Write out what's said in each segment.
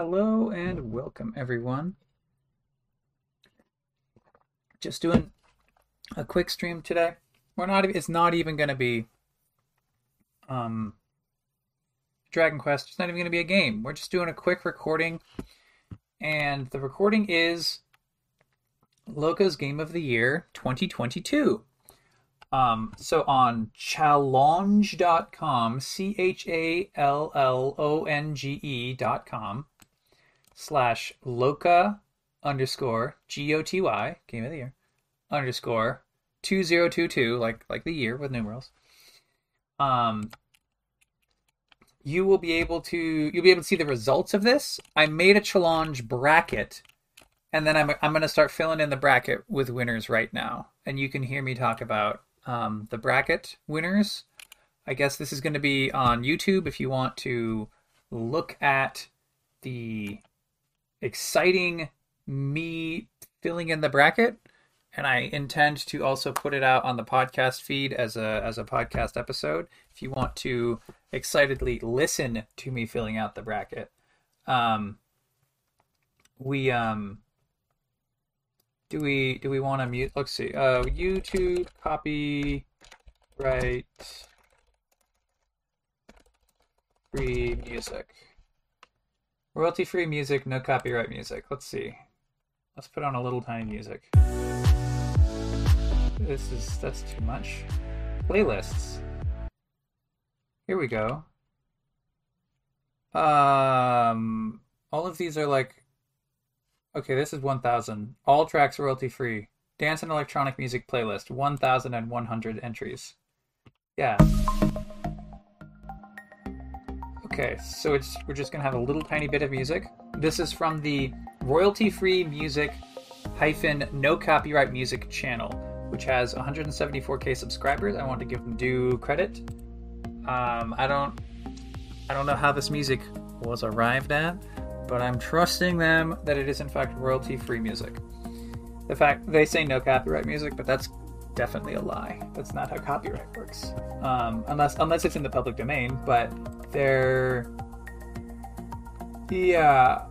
Hello and welcome, everyone. Just doing a quick stream today. We're not. It's not even going to be um, Dragon Quest. It's not even going to be a game. We're just doing a quick recording, and the recording is Loco's Game of the Year 2022. Um, so on challonge.com, C H A L L O N G E.com, slash Loka underscore G O T Y, game of the year, underscore 2022, like like the year with numerals. Um, you will be able to you'll be able to see the results of this. I made a Challonge bracket, and then I'm I'm gonna start filling in the bracket with winners right now, and you can hear me talk about um, the bracket winners. I guess this is going to be on YouTube if you want to look at the exciting me filling in the bracket and I intend to also put it out on the podcast feed as a as a podcast episode. If you want to excitedly listen to me filling out the bracket, um, we um, do we do we want to mute? Let's see. Uh, YouTube copyright free music, royalty free music, no copyright music. Let's see. Let's put on a little tiny music. This is that's too much. Playlists. Here we go. Um, all of these are like. Okay, this is 1,000. All tracks royalty free. Dance and electronic music playlist. 1,100 entries. Yeah. Okay, so it's we're just gonna have a little tiny bit of music. This is from the royalty free music hyphen no copyright music channel which has 174k subscribers. I want to give them due credit. Um, I don't, I don't know how this music was arrived at, but I'm trusting them that it is in fact royalty-free music. The fact they say no copyright music, but that's definitely a lie. That's not how copyright works, um, unless unless it's in the public domain. But they're, yeah,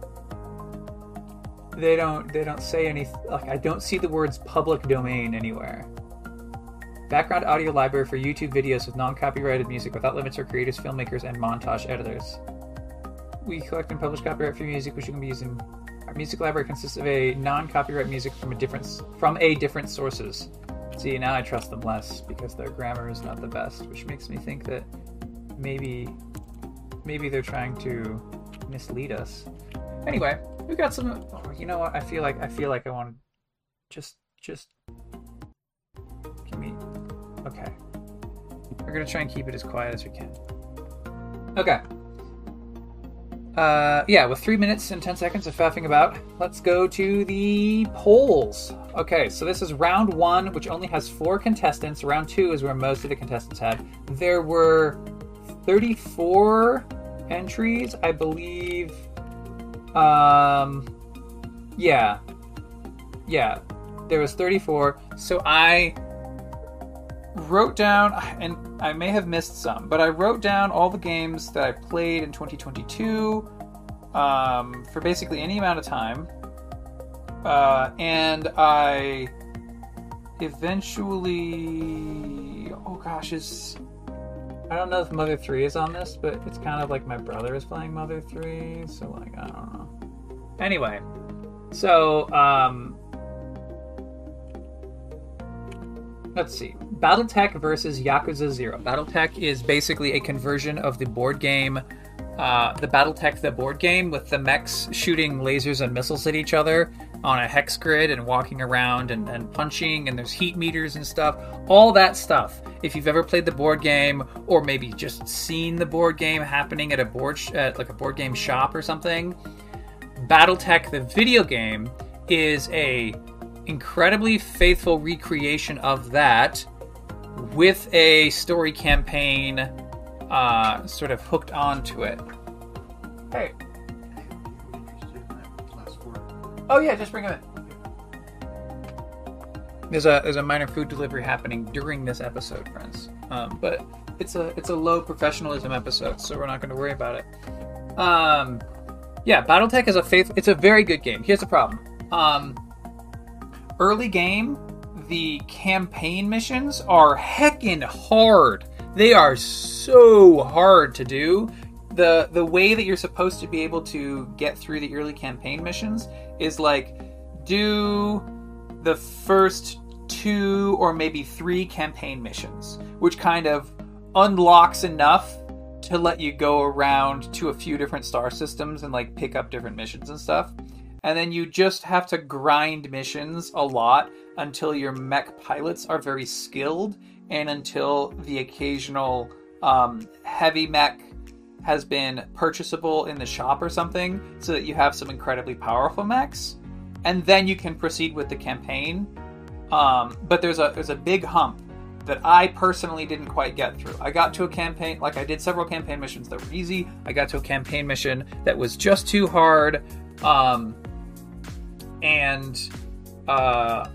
they don't they don't say any like I don't see the words public domain anywhere. Background audio library for YouTube videos with non-copyrighted music without limits for creators, filmmakers, and montage editors. We collect and publish copyright-free music, which you can be using. Our music library consists of a non-copyright music from a different from a different sources. See, now I trust them less because their grammar is not the best, which makes me think that maybe maybe they're trying to mislead us. Anyway, we got some. Oh, you know what? I feel like I feel like I want to just just give me. Okay, we're gonna try and keep it as quiet as we can. Okay. Uh, yeah, with three minutes and ten seconds of faffing about, let's go to the polls. Okay, so this is round one, which only has four contestants. Round two is where most of the contestants had. There were 34 entries, I believe. Um, yeah, yeah. There was 34. So I wrote down, and I may have missed some, but I wrote down all the games that I played in 2022 um, for basically any amount of time. Uh, and I eventually, oh gosh, is I don't know if Mother 3 is on this, but it's kind of like my brother is playing Mother 3, so like I don't know. Anyway, so um let's see. BattleTech versus Yakuza 0. BattleTech is basically a conversion of the board game uh, the BattleTech the board game with the mechs shooting lasers and missiles at each other on a hex grid and walking around and, and punching and there's heat meters and stuff. All that stuff. If you've ever played the board game or maybe just seen the board game happening at a board sh- at like a board game shop or something, BattleTech the video game is a incredibly faithful recreation of that with a story campaign uh, sort of hooked onto it. Hey. Oh yeah, just bring him in. There's a there's a minor food delivery happening during this episode, friends. Um, but it's a it's a low professionalism episode, so we're not going to worry about it. Um, Yeah, BattleTech is a faith. It's a very good game. Here's the problem. Um, early game, the campaign missions are heckin' hard. They are so hard to do. The the way that you're supposed to be able to get through the early campaign missions is like do the first two or maybe three campaign missions, which kind of unlocks enough to let you go around to a few different star systems and like pick up different missions and stuff. And then you just have to grind missions a lot until your mech pilots are very skilled and until the occasional um, heavy mech has been purchasable in the shop or something so that you have some incredibly powerful mechs and then you can proceed with the campaign um, but there's a there's a big hump that I personally didn't quite get through. I got to a campaign like I did several campaign missions that were easy. I got to a campaign mission that was just too hard, um, and uh,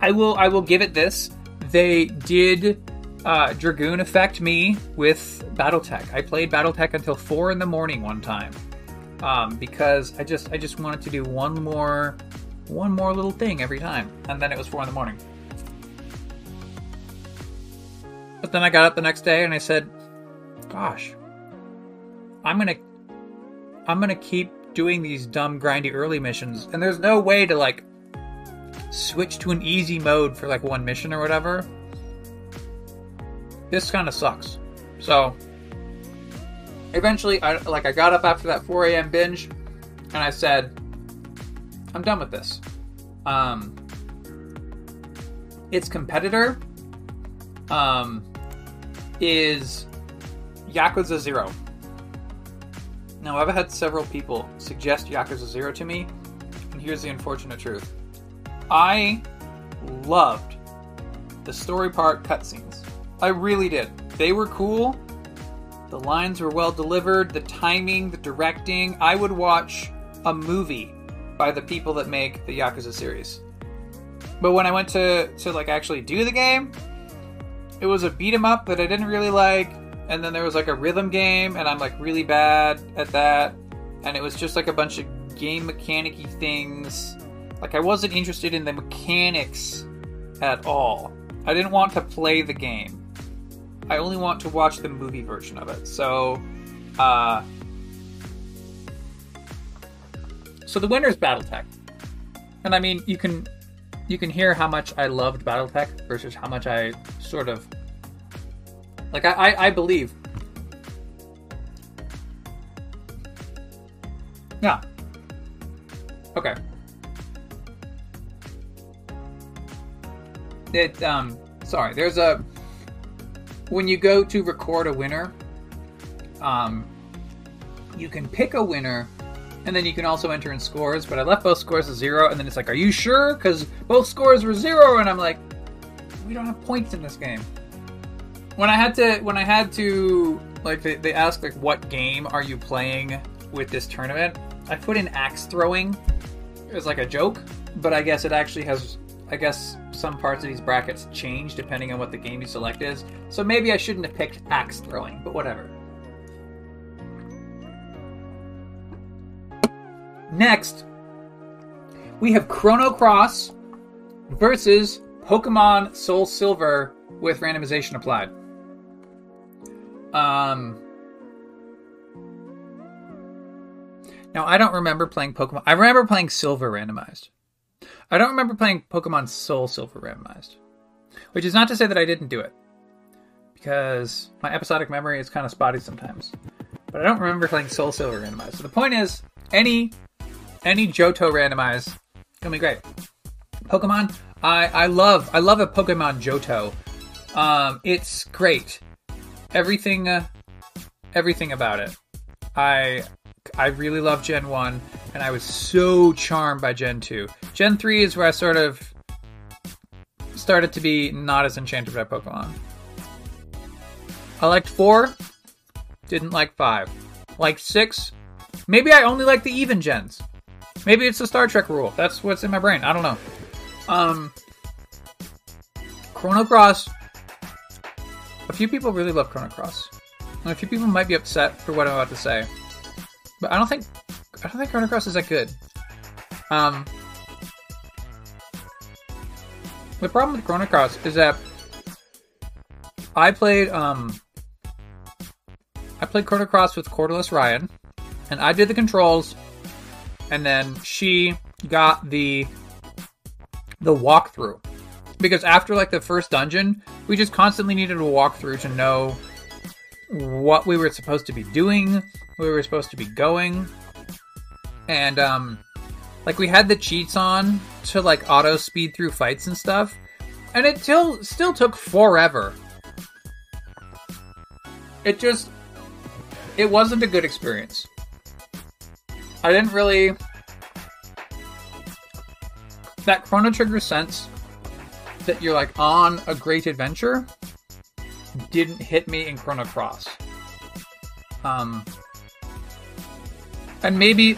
I will I will give it this. They did uh, Dragoon affect me with BattleTech. I played BattleTech until four in the morning one time um, because I just I just wanted to do one more one more little thing every time, and then it was four in the morning. But then I got up the next day and I said, "Gosh, I'm gonna I'm gonna keep doing these dumb grindy early missions, and there's no way to like switch to an easy mode for like one mission or whatever. This kind of sucks. So eventually, I like I got up after that 4 a.m. binge, and I said, I'm done with this. Um, its competitor um, is Yakuza Zero. Now, I've had several people suggest Yakuza Zero to me, and here's the unfortunate truth. I loved the story part cutscenes. I really did. They were cool. The lines were well delivered, the timing, the directing. I would watch a movie by the people that make the Yakuza series. But when I went to to like actually do the game, it was a beat 'em up that I didn't really like, and then there was like a rhythm game, and I'm like really bad at that, and it was just like a bunch of game mechanicy things. Like I wasn't interested in the mechanics at all. I didn't want to play the game. I only want to watch the movie version of it. So, uh, so the winner is BattleTech, and I mean you can you can hear how much I loved BattleTech versus how much I sort of like I, I, I believe. Yeah. Okay. It um sorry, there's a when you go to record a winner, um you can pick a winner and then you can also enter in scores, but I left both scores to zero, and then it's like, are you sure? Because both scores were zero, and I'm like, we don't have points in this game. When I had to, when I had to, like, they, they asked, like, what game are you playing with this tournament? I put in axe throwing as like a joke, but I guess it actually has, I guess some parts of these brackets change depending on what the game you select is. So maybe I shouldn't have picked axe throwing, but whatever. Next, we have Chrono Cross versus Pokemon Soul Silver with randomization applied. Um, now, I don't remember playing Pokemon. I remember playing Silver randomized. I don't remember playing Pokemon Soul Silver randomized, which is not to say that I didn't do it, because my episodic memory is kind of spotty sometimes. But I don't remember playing Soul Silver randomized. So the point is, any any Johto randomized, gonna be great. Pokemon, I I love I love a Pokemon Johto. Um, it's great. Everything, uh, everything about it. I I really love Gen One, and I was so charmed by Gen Two. Gen Three is where I sort of started to be not as enchanted by Pokemon. I liked four, didn't like five. Like six, maybe I only like the even gens. Maybe it's the Star Trek rule. That's what's in my brain. I don't know. Um, Chrono Cross. A few people really love Chrono Cross. And a few people might be upset for what I'm about to say. But I don't think I don't think Chrono Cross is that good. Um, the problem with Chrono Cross is that I played um I played Chrono Cross with Cordless Ryan, and I did the controls, and then she got the the walkthrough because after like the first dungeon, we just constantly needed a walkthrough to know what we were supposed to be doing, where we were supposed to be going, and um, like we had the cheats on to like auto speed through fights and stuff, and it still still took forever. It just it wasn't a good experience. I didn't really that Chrono Trigger sense that you're like on a great adventure didn't hit me in Chrono Cross. Um, and maybe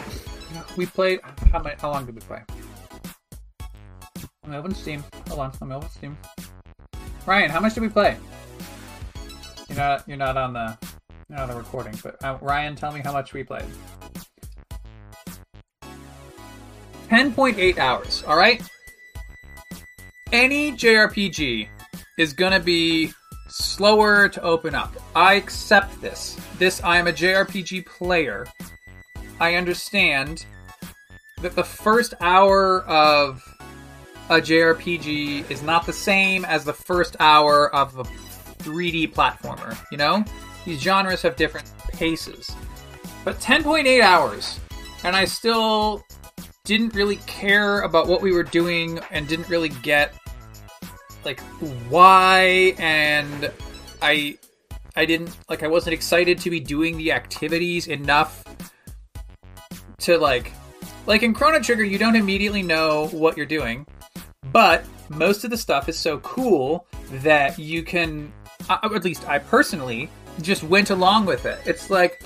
we played. How, many, how long did we play? Me open Steam. Hold on, me open Steam. Ryan, how much did we play? You're not. You're not on the. Not on the recording, but uh, Ryan, tell me how much we played. 10.8 hours, alright? Any JRPG is gonna be slower to open up. I accept this. This, I am a JRPG player. I understand that the first hour of a JRPG is not the same as the first hour of a 3D platformer, you know? These genres have different paces. But 10.8 hours, and I still didn't really care about what we were doing and didn't really get like why and I I didn't like I wasn't excited to be doing the activities enough to like like in Chrono Trigger you don't immediately know what you're doing, but most of the stuff is so cool that you can at least I personally just went along with it. It's like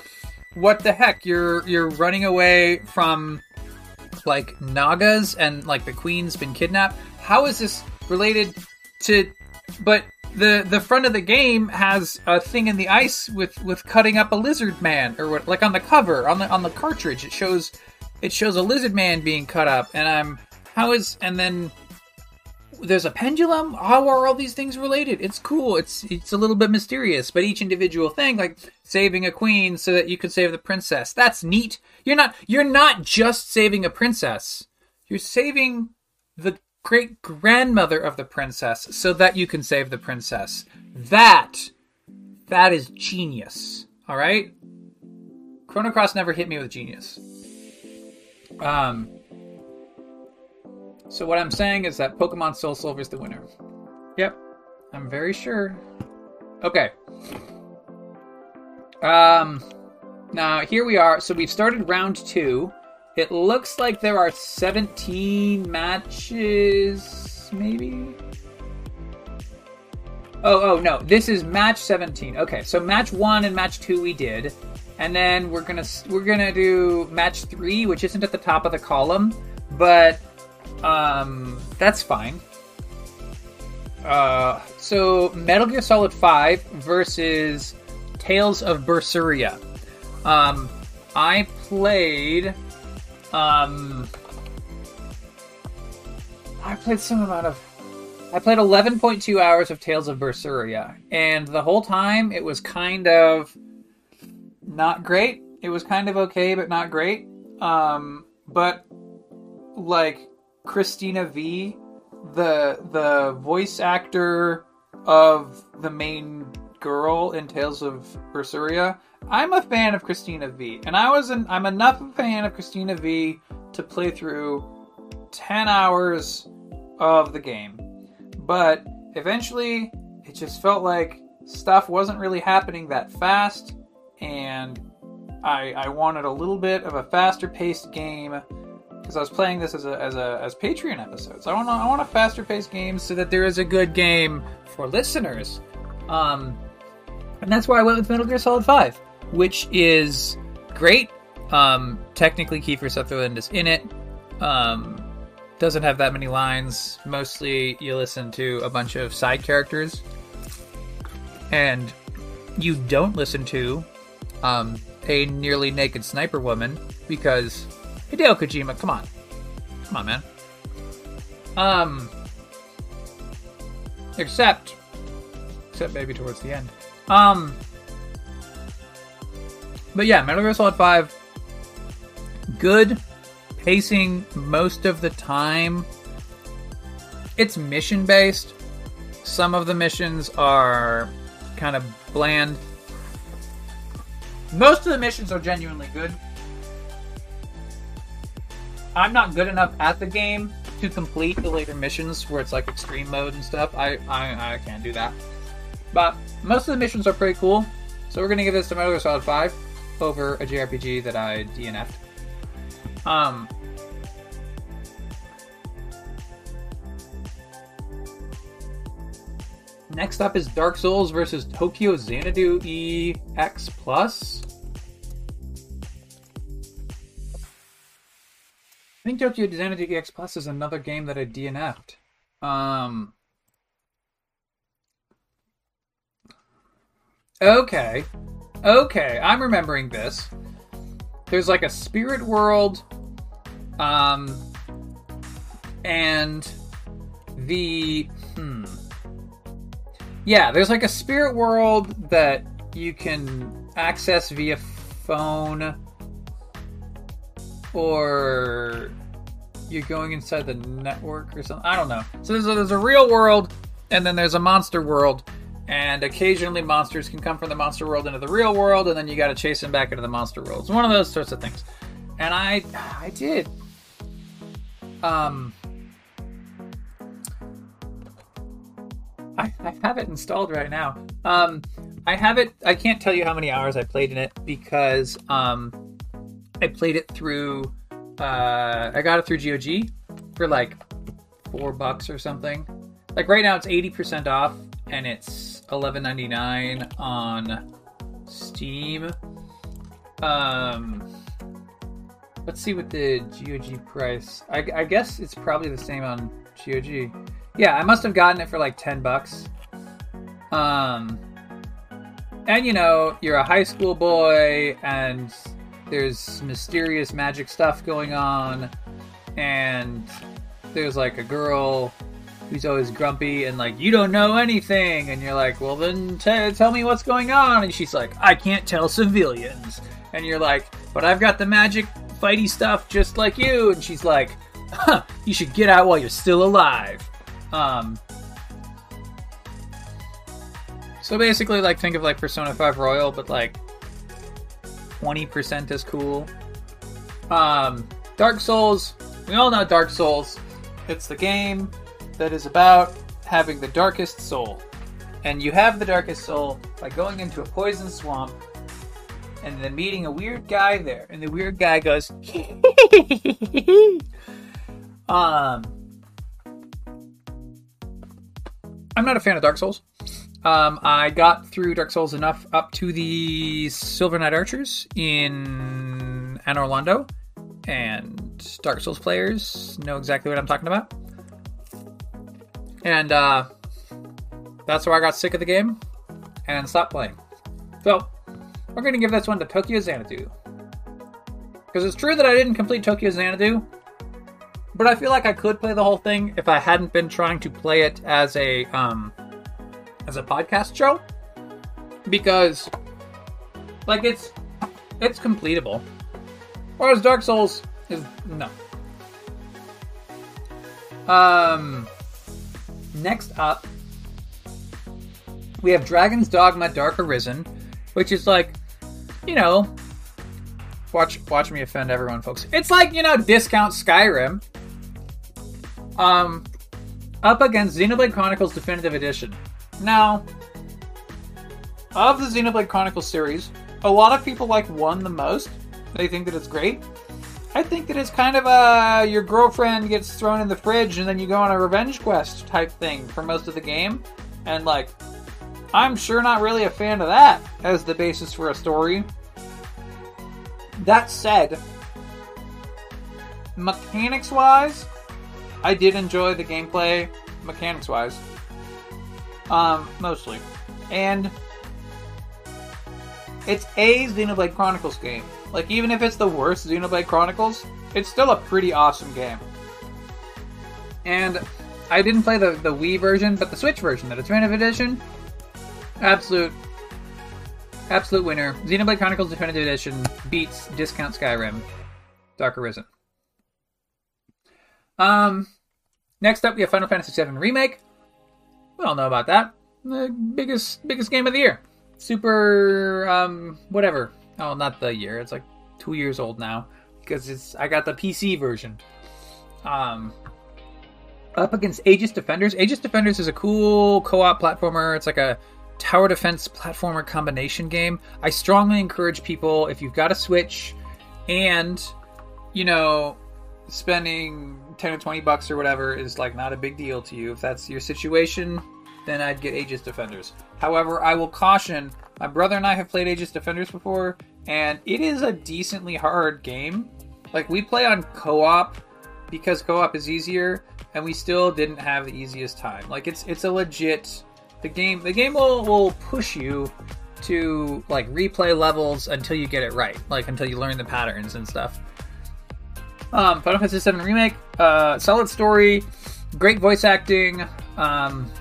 what the heck you're you're running away from like Nagas and like the queen's been kidnapped. How is this related to? But the the front of the game has a thing in the ice with with cutting up a lizard man or what? Like on the cover on the on the cartridge, it shows it shows a lizard man being cut up, and I'm how is and then there's a pendulum. How are all these things related? It's cool. It's it's a little bit mysterious, but each individual thing, like saving a queen so that you can save the princess, that's neat. You're not you're not just saving a princess. You're saving the great grandmother of the princess so that you can save the princess. That that is genius. All right. Chrono Cross never hit me with genius. Um, so what I'm saying is that Pokemon Soul Silver is the winner. Yep, I'm very sure. Okay. Um, now here we are. So we've started round two. It looks like there are 17 matches, maybe. Oh, oh no, this is match 17. Okay, so match one and match two we did, and then we're gonna we're gonna do match three, which isn't at the top of the column, but um, that's fine. Uh, so Metal Gear Solid 5 versus Tales of Berseria. Um, I played. Um, I played some amount of. I played 11.2 hours of Tales of Berseria, and the whole time it was kind of not great. It was kind of okay, but not great. Um, but like Cristina Vee, the the voice actor of the main girl in Tales of Berseria. I'm a fan of Cristina Vee, and I was an I'm enough a fan of Cristina Vee to play through ten hours of the game. But eventually, it just felt like stuff wasn't really happening that fast, and I I wanted a little bit of a faster paced game because I was playing this as a as a as Patreon episodes. I want I want a faster paced game so that there is a good game for listeners. Um, and that's why I went with Metal Gear Solid Five, which is great. Um, technically, Kiefer Sutherland is in it. Um, doesn't have that many lines. Mostly, you listen to a bunch of side characters, and you don't listen to um, a nearly naked sniper woman because Hideo Kojima, come on. Come on, man. Um except except maybe towards the end. Um But yeah, Metal Gear Solid 5 good pacing most of the time. It's mission based. Some of the missions are kind of bland. Most of the missions are genuinely good. I'm not good enough at the game to complete the later missions where it's like extreme mode and stuff. I I, I can't do that. But most of the missions are pretty cool. So we're gonna give this to Metal Gear Solid 5 over a JRPG that I DNF'd. Um Next up is Dark Souls versus Tokyo Xanadu EX Plus. Think Tokyo Xanadu EX Plus is another game that I DNF'd. Um. Okay. Okay, I'm remembering this. There's like a spirit world, um, and the hmm. Yeah, there's like a spirit world that you can access via phone or you're going inside the network or something. I don't know. So there's a, there's a real world and then there's a monster world and occasionally monsters can come from the monster world into the real world and then you got to chase them back into the monster world. It's one of those sorts of things. And I I did um I, I have it installed right now. Um, I have it. I can't tell you how many hours I played in it because um, I played it through. Uh, I got it through GOG for like four bucks or something. Like right now, it's eighty percent off, and it's eleven ninety nine on Steam. Um, let's see what the GOG price. I, I guess it's probably the same on GOG. Yeah, I must have gotten it for like 10 bucks. Um and you know, you're a high school boy and there's mysterious magic stuff going on and there's like a girl who's always grumpy and like you don't know anything. And you're like well then t- tell me what's going on. And she's like i can't tell civilians. And you're like but i've got the magic fighty stuff just like you. And she's like huh, you should get out while you're still alive. Um, so basically, like think of like Persona 5 Royal, but like 20% as cool. Um, Dark Souls. We all know Dark Souls. It's the game that is about having the darkest soul. And you have the darkest soul by going into a poison swamp and then meeting a weird guy there. And the weird guy goes, um, I'm not a fan of Dark Souls. Um, I got through Dark Souls enough up to the Silver Knight Archers in Anor Londo, and Dark Souls players know exactly what I'm talking about. And uh, that's where I got sick of the game and stopped playing. So we're going to give this one to Tokyo Xanadu. Because it's true that I didn't complete Tokyo Xanadu, but I feel like I could play the whole thing if I hadn't been trying to play it as a um as a podcast show because like it's it's completable. Whereas Dark Souls is no. Um next up we have Dragon's Dogma Dark Arisen, which is like, you know, watch watch me offend everyone, folks. It's like, you know, discount Skyrim um, up against Xenoblade Chronicles Definitive Edition. Now, of the Xenoblade Chronicles series, a lot of people like one the most. They think that it's great. I think that it's kind of a your girlfriend gets thrown in the fridge and then you go on a revenge quest type thing for most of the game. And like, I'm sure not really a fan of that as the basis for a story. That said, mechanics wise, I did enjoy the gameplay mechanics wise. Um, mostly. And it's a Xenoblade Chronicles game. Like even if it's the worst Xenoblade Chronicles, it's still a pretty awesome game. And I didn't play the, the Wii version, but the Switch version, the Definitive Edition, absolute absolute winner. Xenoblade Chronicles Definitive Edition beats Discount Skyrim, Dark Arisen. Um, next up we have Final Fantasy VII Remake. We all know about that. The biggest biggest game of the year. Super um whatever. Oh, not the year. It's like two years old now because it's I got the PC version. Um, up against Aegis Defenders. Aegis Defenders is a cool co-op platformer. It's like a tower defense platformer combination game. I strongly encourage people if you've got a Switch and you know spending 10 or 20 bucks or whatever is like not a big deal to you. If that's your situation, then I'd get Aegis Defenders. However, I will caution my brother and I have played Aegis Defenders before and it is a decently hard game. Like we play on co-op because co-op is easier and we still didn't have the easiest time. Like it's it's a legit the game the game will will push you to like replay levels until you get it right, like until you learn the patterns and stuff. Um, Final Fantasy VII remake, uh, solid story, great voice acting. Um,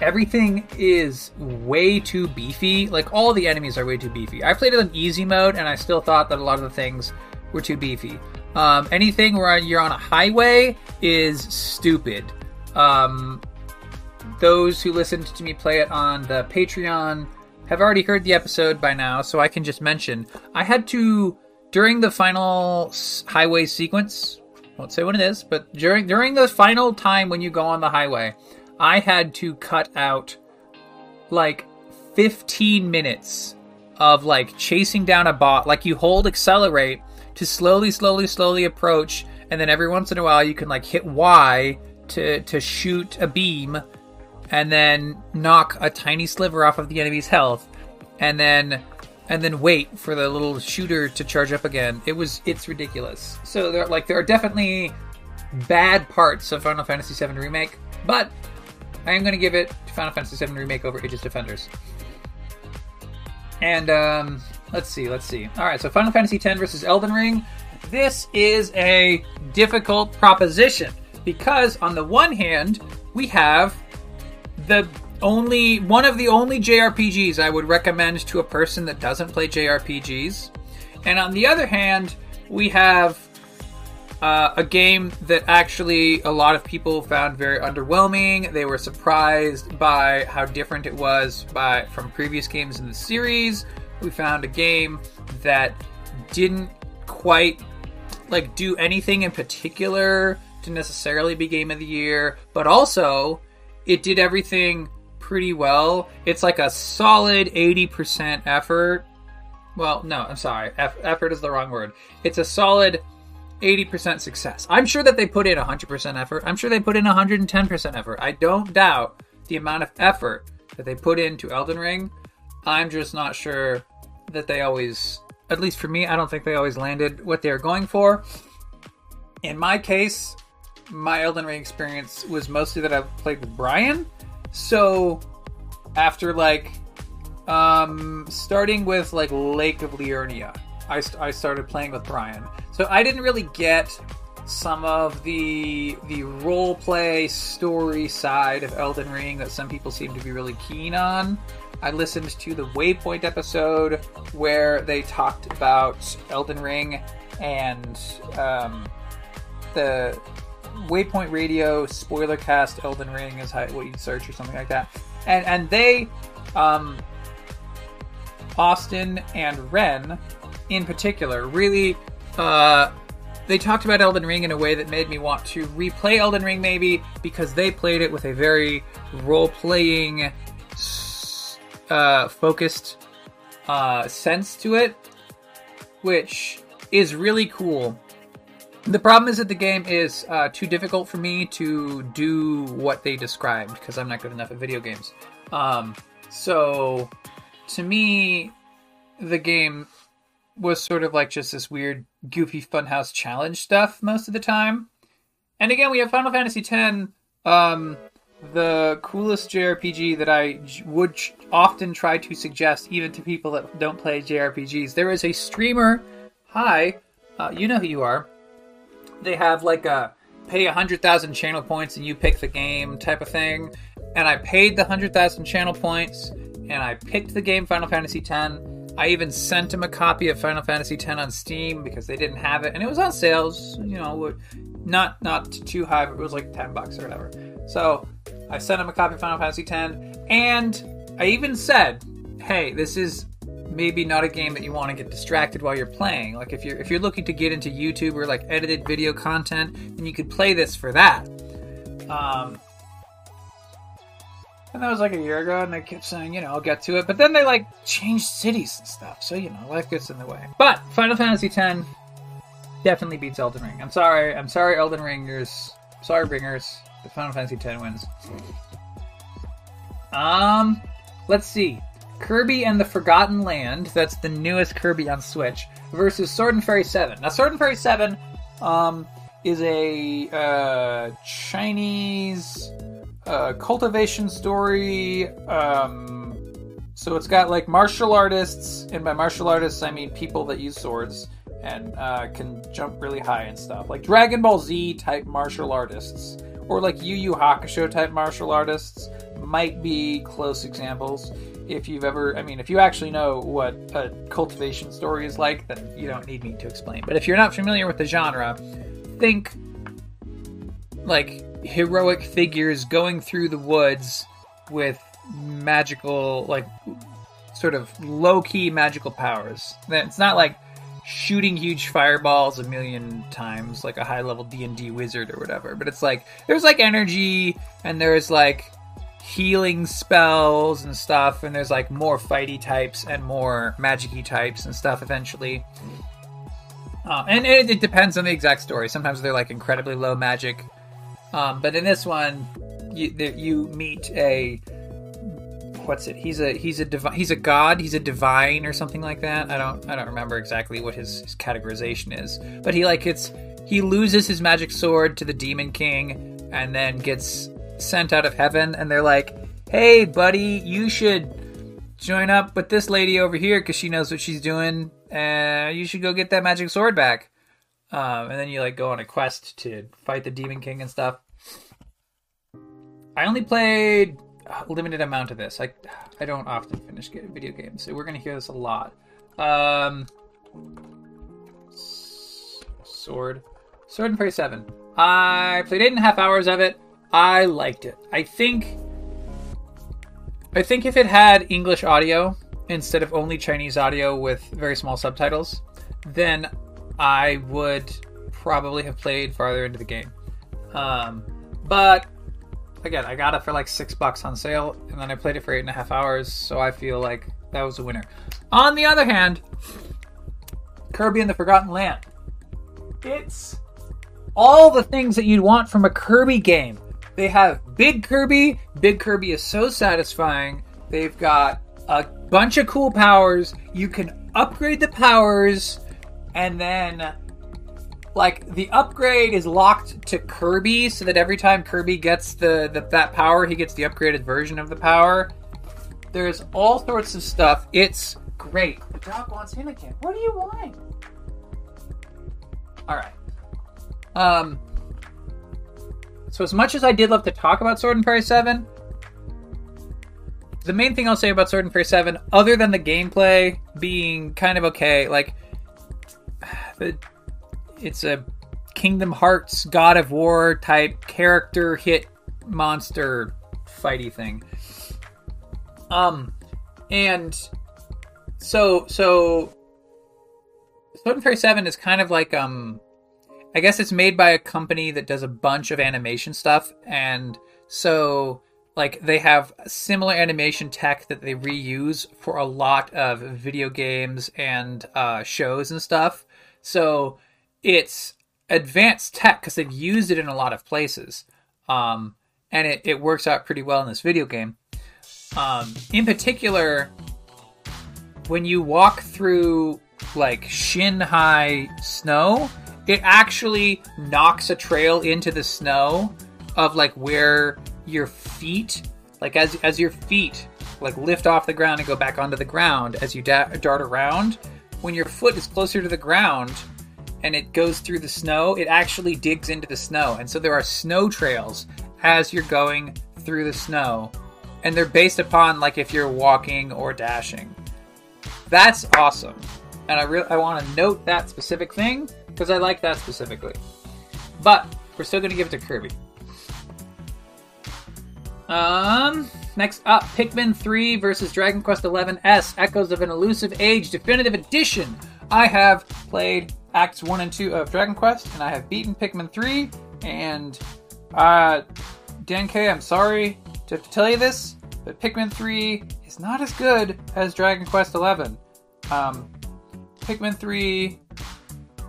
everything is way too beefy. Like all the enemies are way too beefy. I played it on easy mode, and I still thought that a lot of the things were too beefy. Um, anything where you're on a highway is stupid. Um, those who listened to me play it on the Patreon have already heard the episode by now, so I can just mention I had to during the final highway sequence. Won't say what it is, but during during the final time when you go on the highway, I had to cut out like 15 minutes of like chasing down a bot. Like you hold accelerate to slowly, slowly, slowly approach, and then every once in a while you can like hit Y to to shoot a beam and then knock a tiny sliver off of the enemy's health, and then and then wait for the little shooter to charge up again. It was it's ridiculous. So there like there are definitely bad parts of Final Fantasy VII Remake, but I am going to give it to Final Fantasy VII Remake over Aegis Defenders. And um, let's see, let's see. All right, so Final Fantasy X versus Elden Ring. This is a difficult proposition because on the one hand we have the only one of the only JRPGs I would recommend to a person that doesn't play JRPGs. And on the other hand, we have uh, a game that actually a lot of people found very underwhelming. They were surprised by how different it was by from previous games in the series. We found a game that didn't quite like do anything in particular to necessarily be game of the year, but also it did everything pretty well. It's like a solid 80% effort. Well, no, I'm sorry. Eff- effort is the wrong word. It's a solid 80% success. I'm sure that they put in 100% effort. I'm sure they put in 110% effort. I don't doubt the amount of effort that they put into Elden Ring. I'm just not sure that they always, at least for me, I don't think they always landed what they were going for. In my case, my Elden Ring experience was mostly that I've played with Brian. So after like um starting with like Lake of Liurnia, I, st- I started playing with Brian. So I didn't really get some of the the role play story side of Elden Ring that some people seem to be really keen on. I listened to the Waypoint episode where they talked about Elden Ring and um, the Waypoint Radio spoiler cast Elden Ring is how, what you'd search or something like that. And and they, um, Austin and Ren, in particular, really, uh, they talked about Elden Ring in a way that made me want to replay Elden Ring maybe because they played it with a very role playing, uh, focused uh, sense to it, which is really cool the problem is that the game is uh, too difficult for me to do what they described because I'm not good enough at video games. Um, so, to me, the game was sort of like just this weird, goofy funhouse challenge stuff most of the time. And again, we have Final Fantasy X, um, the coolest JRPG that I would often try to suggest, even to people that don't play JRPGs. There is a streamer. Hi, uh, you know who you are. They have like a pay a hundred thousand channel points and you pick the game type of thing. And I paid the hundred thousand channel points, and I picked the game Final Fantasy X. I even sent him a copy of Final Fantasy X on Steam because they didn't have it, and it was on sales. You know, not not too high, but it was like ten bucks or whatever. So I sent him a copy of Final Fantasy X, and I even said, "Hey, this is maybe not a game that you want to get distracted while you're playing. Like if you're if you're looking to get into YouTube or like edited video content, then you could play this for that." Um, and that was like a year ago, and they kept saying, you know, I'll get to it. But then they like changed cities and stuff, so you know, life gets in the way. But Final Fantasy X definitely beats Elden Ring. I'm sorry, I'm sorry, Elden Ringers, sorry, Bringers. The Final Fantasy X wins. Um, let's see. Kirby and the Forgotten Land. That's the newest Kirby on Switch versus Sword and Fairy Seven. Now, Sword and Fairy Seven, um, is a uh, Chinese uh, cultivation story. Um, so it's got like martial artists, and by martial artists I mean people that use swords and uh, can jump really high and stuff, like Dragon Ball Z type martial artists, or like Yu Yu Hakusho type martial artists might be close examples. If you've ever, I mean, if you actually know what a cultivation story is like, then you don't need me to explain. But if you're not familiar with the genre, think like heroic figures going through the woods with magical, like sort of low key magical powers. It's not like shooting huge fireballs a million times like a high level D&D wizard or whatever, but it's like there's like energy and there's like healing spells and stuff and there's like more fighty types and more magicy types and stuff eventually. Uh, and it, it, depends on the exact story. Sometimes they're like incredibly low magic, um, but in this one, you you meet a what's it? He's a he's a divi- he's a god. He's a divine or something like that. I don't I don't remember exactly what his, his categorization is, but he like it's he loses his magic sword to the demon king and then gets sent out of heaven. And they're like, "Hey, buddy, you should." Join up with this lady over here because she knows what she's doing and you should go get that magic sword back. Um, and then you like go on a quest to fight the demon king and stuff. I only played a limited amount of this. I I don't often finish video games, so we're gonna hear this a lot. Um, sword, Sword and Fairy Seven. I played eight and a half hours of it. I liked it. I think. I think if it had English audio, instead of only Chinese audio with very small subtitles, then I would probably have played farther into the game. Um, but again, I got it for like six bucks on sale, and then I played it for eight and a half hours, so I feel like that was a winner. On the other hand, Kirby and the Forgotten Land. It's all the things that you'd want from a Kirby game. They have Big Kirby. Big Kirby is so satisfying. They've got a bunch of cool powers. You can upgrade the powers, and then like the upgrade is locked to Kirby, so that every time Kirby gets the, the that power, he gets the upgraded version of the power. There's all sorts of stuff. It's great. The dog wants him again. What do you want? All right. Um. So as much as I did love to talk about Sword and Fairy Seven, the main thing I'll say about Sword and Fairy 7, other than the gameplay being kind of okay, like it's a Kingdom Hearts God of War type character hit monster fighty thing. Um and so so Sword and Fairy 7 is kind of like um I guess it's made by a company that does a bunch of animation stuff and so like they have similar animation tech that they reuse for a lot of video games and uh, shows and stuff. So it's advanced tech because they've used it in a lot of places, um, and it, it works out pretty well in this video game. Um, in particular, when you walk through like shin high snow, it actually knocks a trail into the snow of like where your feet, like as as your feet like lift off the ground and go back onto the ground as you da- dart around, when your foot is closer to the ground and it goes through the snow, it actually digs into the snow. And so there are snow trails as you're going through the snow. And they're based upon like if you're walking or dashing. That's awesome. And I really I want to note that specific thing because I like that specifically. But we're still going to give it to Kirby. Um, next up, Pikmin 3 versus Dragon Quest XI S Echoes of an Elusive Age Definitive Edition. I have played Acts 1 and 2 of Dragon Quest, and I have beaten Pikmin 3. And, uh, Dan K, I'm sorry to have to tell you this, but Pikmin 3 is not as good as Dragon Quest XI. Um, Pikmin 3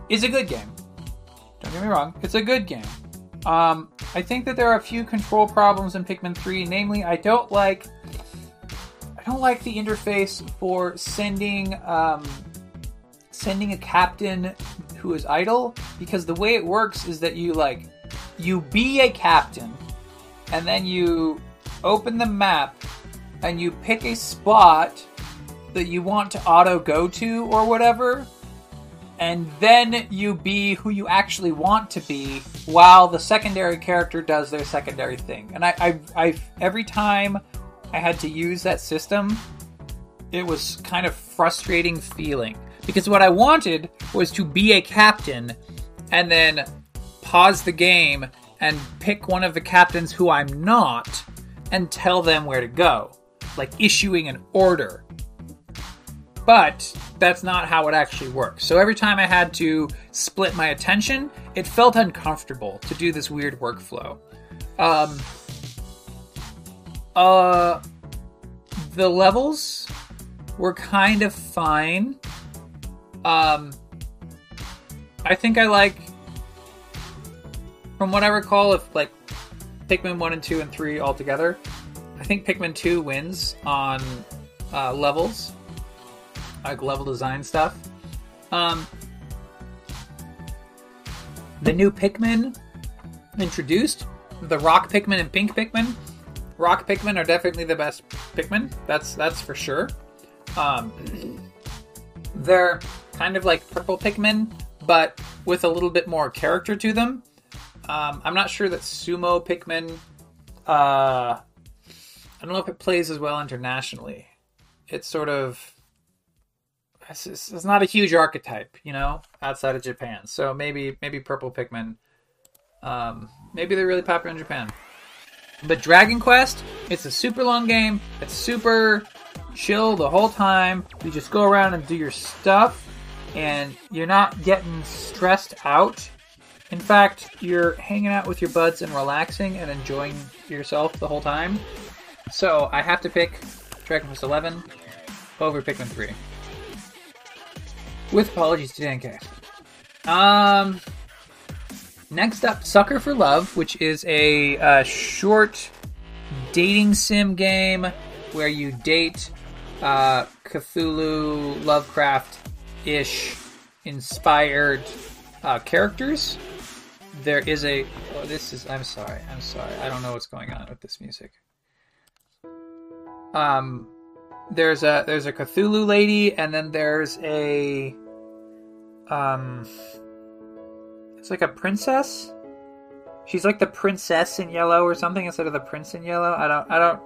is a good game. Don't get me wrong, it's a good game. Um, I think that there are a few control problems in Pikmin 3. Namely, I don't like I don't like the interface for sending um, sending a captain who is idle because the way it works is that you like you be a captain and then you open the map and you pick a spot that you want to auto go to or whatever and then you be who you actually want to be while the secondary character does their secondary thing. And I, I, I every time I had to use that system, it was kind of frustrating feeling because what I wanted was to be a captain and then pause the game and pick one of the captains who I'm not and tell them where to go, like issuing an order. But that's not how it actually works. So every time I had to split my attention, it felt uncomfortable to do this weird workflow. Um, uh, the levels were kind of fine. Um, I think I like, from what I recall, if like Pikmin 1 and 2 and 3 all together, I think Pikmin 2 wins on uh, levels like level design stuff. Um, the new Pikmin introduced, the Rock Pikmin and Pink Pikmin. Rock Pikmin are definitely the best Pikmin. That's that's for sure. Um, they're kind of like purple Pikmin, but with a little bit more character to them. Um, I'm not sure that Sumo Pikmin. Uh, I don't know if it plays as well internationally. It's sort of it's, it's not a huge archetype, you know, outside of Japan. So maybe maybe purple Pikmin. Um, maybe they're really popular in Japan. But Dragon Quest, it's a super long game. It's super chill the whole time. You just go around and do your stuff, and you're not getting stressed out. In fact, you're hanging out with your buds and relaxing and enjoying yourself the whole time. So I have to pick Dragon Quest 11 over Pikmin 3. With apologies to Dan K. Um, next up, Sucker for Love, which is a short dating sim game where you date uh, Cthulhu Lovecraft ish inspired uh, characters. There is a. Oh, this is. I'm sorry. I'm sorry. I don't know what's going on with this music. Um, there's a there's a Cthulhu lady, and then there's a um, it's like a princess. She's like the princess in yellow or something instead of the prince in yellow. I don't I don't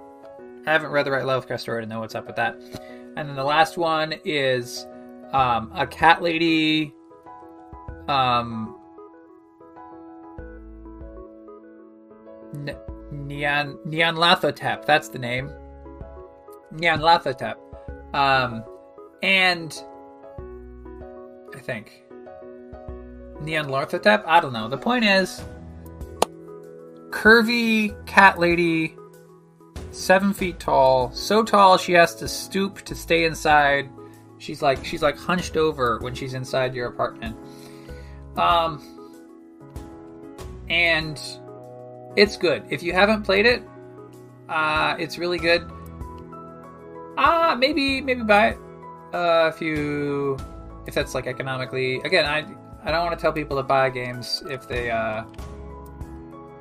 I haven't read the right Lovecraft story to know what's up with that. And then the last one is um, a cat lady. Um, Neon Nyarlathotep. That's the name. Nyarlathotep. Um, and Think Nyarlathotep. I don't know. The point is, curvy cat lady, seven feet tall, so tall she has to stoop to stay inside. She's like she's like hunched over when she's inside your apartment. Um, and it's good. If you haven't played it, uh, it's really good. Ah, uh, maybe maybe buy it uh, if you if that's like economically. Again, I I don't want to tell people to buy games if they uh,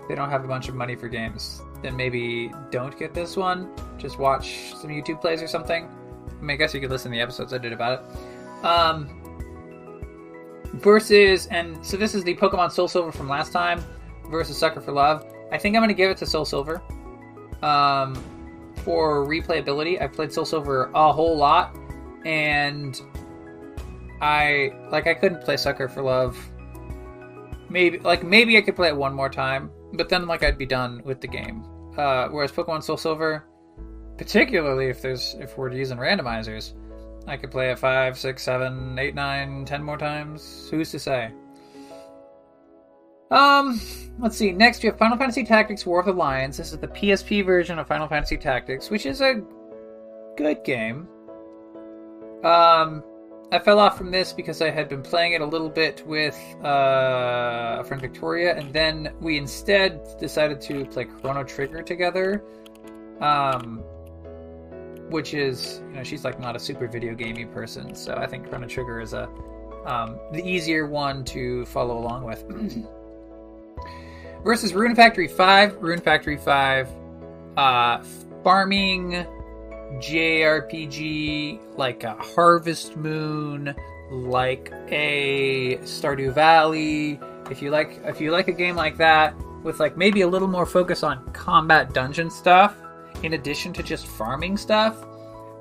if they don't have a bunch of money for games. then maybe don't get this one. Just watch some YouTube plays or something. I mean, I guess you could listen to the episodes I did about it. Um, versus, and so this is the Pokemon Soul Silver from last time versus Sucker for Love. I think I'm going to give it to Soul Silver. Um, for replayability, I've played Soul Silver a whole lot, and I like I couldn't play Sucker for Love. Maybe like maybe I could play it one more time, but then like I'd be done with the game. Uh, whereas Pokemon Soul Silver, particularly if there's if we're using randomizers, I could play it five, six, seven, eight, nine, ten more times. Who's to say? Um, let's see. Next, we have Final Fantasy Tactics: War of the Lions. This is the PSP version of Final Fantasy Tactics, which is a good game. Um, I fell off from this because I had been playing it a little bit with uh, a friend Victoria, and then we instead decided to play Chrono Trigger together. Um, which is, you know, she's like not a super video gamey person, so I think Chrono Trigger is a um, the easier one to follow along with. Versus Rune Factory 5. Rune Factory 5, uh, farming JRPG like a Harvest Moon, like a Stardew Valley. If you like, if you like a game like that with like maybe a little more focus on combat dungeon stuff, in addition to just farming stuff,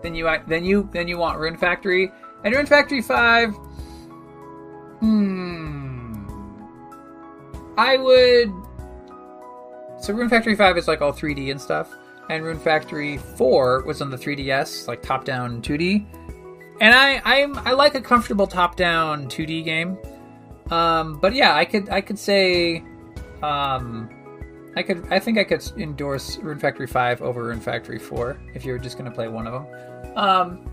then you then you then you want Rune Factory and Rune Factory Five. Hmm. I would. So Rune Factory Five is like all 3D and stuff, and Rune Factory Four was on the 3DS, like top-down 2D. And I I'm I like a comfortable top-down 2D game. Um, but yeah, I could I could say, um, I could I think I could endorse Rune Factory Five over Rune Factory Four if you're just going to play one of them. Um,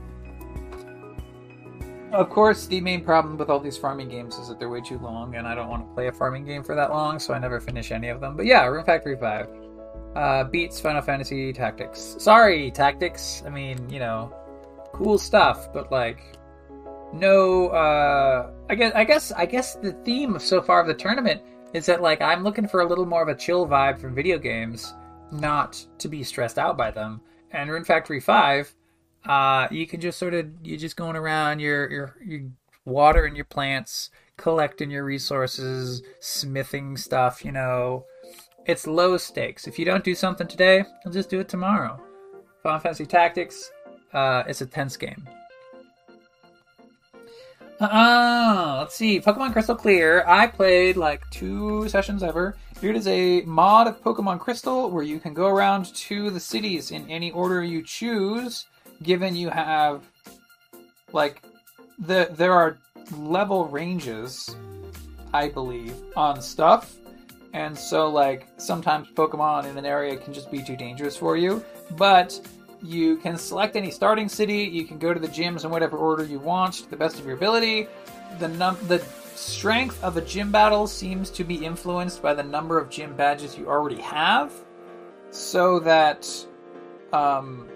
of course, the main problem with all these farming games is that they're way too long, and I don't want to play a farming game for that long, so I never finish any of them. But yeah, Rune Factory 5 uh, beats Final Fantasy Tactics. Sorry, Tactics. I mean, you know, cool stuff, but like, no. Uh, I guess, I guess, I guess the theme so far of the tournament is that like I'm looking for a little more of a chill vibe from video games, not to be stressed out by them. And Rune Factory 5 uh, you can just sort of you're just going around, you're you're you watering your plants, collecting your resources, smithing stuff. You know, it's low stakes. If you don't do something today, you'll just do it tomorrow. Final Fantasy Tactics, uh, it's a tense game. Uh, let's see. Pokemon Crystal Clear. I played like two sessions ever. Here it is a mod of Pokemon Crystal where you can go around to the cities in any order you choose given you have like the there are level ranges, I believe, on stuff. And so like sometimes Pokemon in an area can just be too dangerous for you. But you can select any starting city, you can go to the gyms in whatever order you want to the best of your ability. The num the strength of a gym battle seems to be influenced by the number of gym badges you already have. So that um,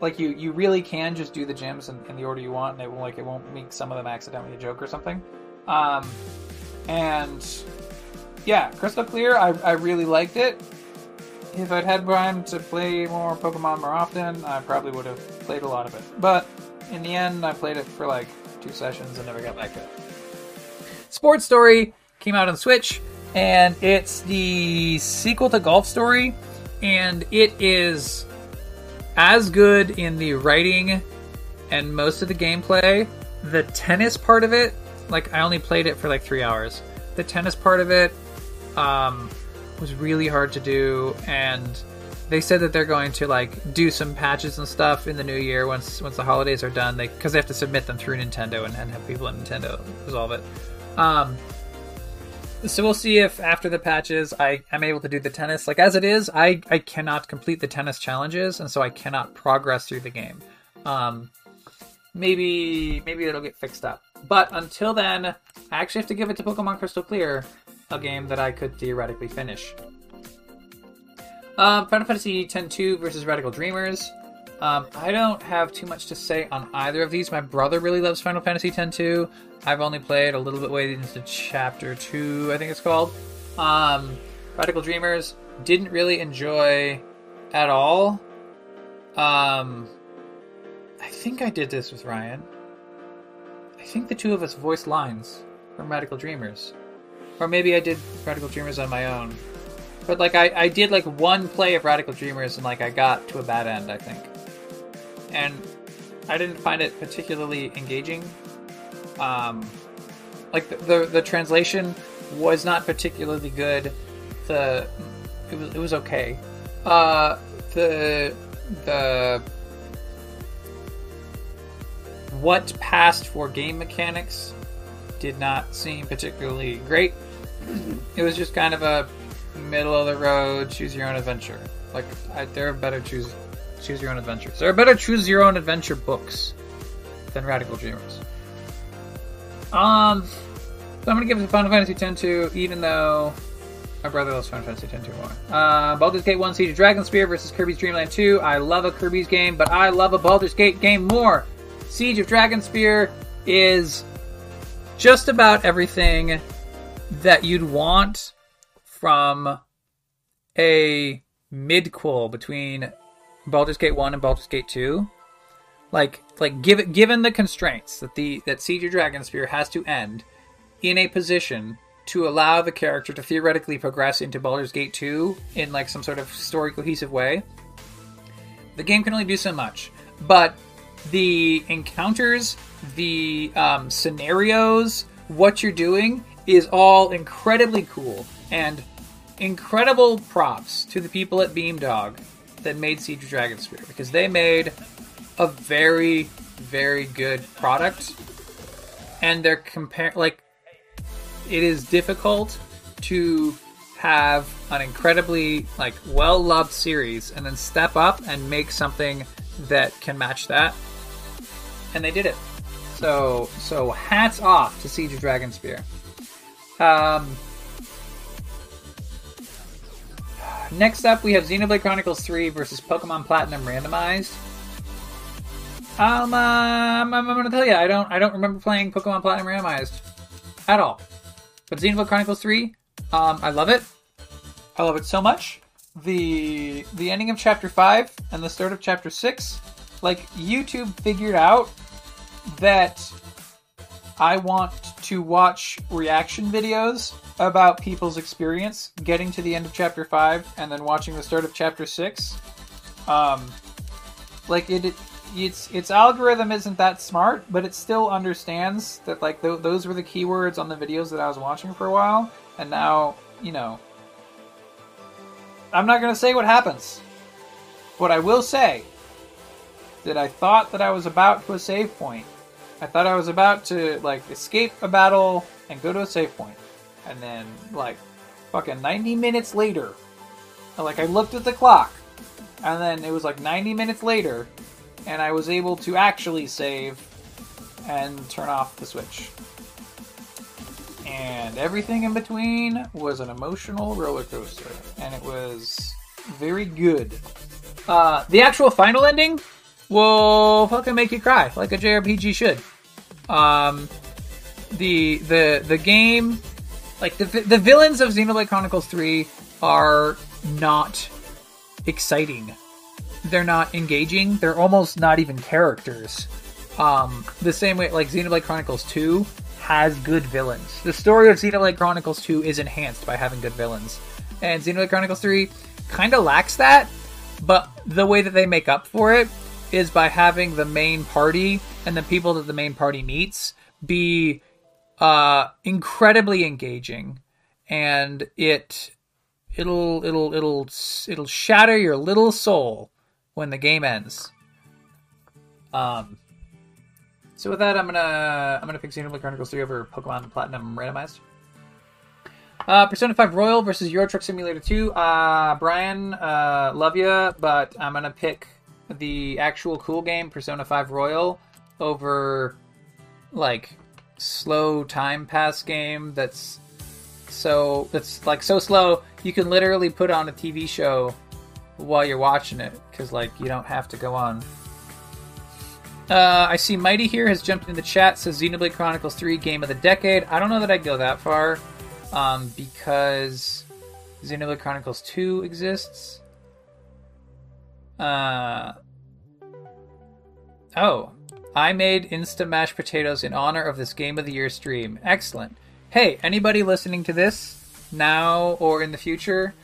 like you you really can just do the gyms in, in the order you want, and it won't like it won't make some of them accidentally a joke or something. Um, and yeah, Crystal Clear, I, I really liked it. If I'd had time to play more Pokemon more often, I probably would have played a lot of it. But in the end, I played it for like two sessions and never got back to it. Sports Story came out on Switch, and it's the sequel to Golf Story, and it is as good in the writing and most of the gameplay. The tennis part of it, like I only played it for like three hours. The tennis part of it um, was really hard to do, and they said that they're going to like do some patches and stuff in the new year once once the holidays are done. They because they have to submit them through Nintendo and, and have people in Nintendo resolve it. Um, so we'll see if after the patches I am able to do the tennis. Like as it is, I I cannot complete the tennis challenges, and so I cannot progress through the game. Um, maybe maybe it'll get fixed up. But until then, I actually have to give it to Pokemon Crystal Clear, a game that I could theoretically finish. Um, Final Fantasy X-2 versus Radical Dreamers. Um, I don't have too much to say on either of these. My brother really loves Final Fantasy X-2. I've only played a little bit way into chapter two, I think it's called. Um, Radical Dreamers. didn't really enjoy at all. Um, I think I did this with Ryan. I think the two of us voiced lines from Radical Dreamers. Or maybe I did Radical Dreamers on my own. But like I, I did like one play of Radical Dreamers and like I got to a bad end, I think. And I didn't find it particularly engaging. Um, like the, the, the translation was not particularly good. The it was it was okay. Uh, the the what passed for game mechanics did not seem particularly great. It was just kind of a middle of the road, choose your own adventure. Like I, there are better choose choose your own adventures. There are better choose your own adventure books than Radical Dreamers. Um, so I'm gonna give it to Final Fantasy X-2, even though my brother loves Final Fantasy X 2 more. Uh, Baldur's Gate 1 Siege of Dragonspear versus Kirby's Dream Land 2. I love a Kirby's game, but I love a Baldur's Gate game more. Siege of Dragonspear is just about everything that you'd want from a midquel between Baldur's Gate 1 and Baldur's Gate 2. Like like given given the constraints that the that Siege of Dragonspear has to end in a position to allow the character to theoretically progress into Baldur's Gate 2 in like some sort of story cohesive way. The game can only do so much, but the encounters, the um, scenarios, what you're doing is all incredibly cool and incredible props to the people at Beamdog that made Siege of Dragonspear because they made a very, very good product, and they're compare like it is difficult to have an incredibly like well loved series and then step up and make something that can match that. And they did it. So so hats off to Siege of Dragonspear. Um, next up, we have Xenoblade Chronicles 3 versus Pokemon Platinum randomized. Um, uh, I'm, I'm, gonna tell you, I don't, I don't remember playing Pokemon Platinum randomized at all. But Xenoblade Chronicles 3, um, I love it. I love it so much. The the ending of chapter 5 and the start of chapter 6, like YouTube figured out that I want to watch reaction videos about people's experience getting to the end of chapter 5 and then watching the start of chapter 6. Um like it, it its its algorithm isn't that smart, but it still understands that like th- those were the keywords on the videos that I was watching for a while, and now you know. I'm not gonna say what happens. What I will say that I thought that I was about to a save point. I thought I was about to like escape a battle and go to a save point, and then like fucking 90 minutes later, like I looked at the clock, and then it was like 90 minutes later, and I was able to actually save and turn off the switch. And everything in between was an emotional roller coaster, and it was very good. Uh, the actual final ending will fucking make you cry, like a JRPG should. Um, the the the game, like the the villains of Xenoblade Chronicles Three, are not exciting they're not engaging. They're almost not even characters. Um, the same way, like Xenoblade Chronicles 2 has good villains. The story of Xenoblade Chronicles 2 is enhanced by having good villains. And Xenoblade Chronicles 3 kind of lacks that, but the way that they make up for it is by having the main party and the people that the main party meets be uh, incredibly engaging. And it it'll it'll it'll it'll shatter your little soul when the game ends. Um, so with that, I'm gonna I'm gonna pick Xenoblade Chronicles 3 over Pokemon Platinum randomized. Uh, Persona 5 Royal versus Euro Truck Simulator 2. Uh, Brian, uh, love you, but I'm gonna pick the actual cool game Persona 5 Royal over like slow time pass game that's so that's like so slow you can literally put on a TV show while you're watching it because like you don't have to go on. Uh, I see Mighty here has jumped in the chat. Says Xenoblade Chronicles 3 Game of the Decade. I don't know that I'd go that far um, because Xenoblade Chronicles 2 exists. Uh, oh, I made instant mashed potatoes in honor of this Game of the Year stream. Excellent. Hey, anybody listening to this now or in the future,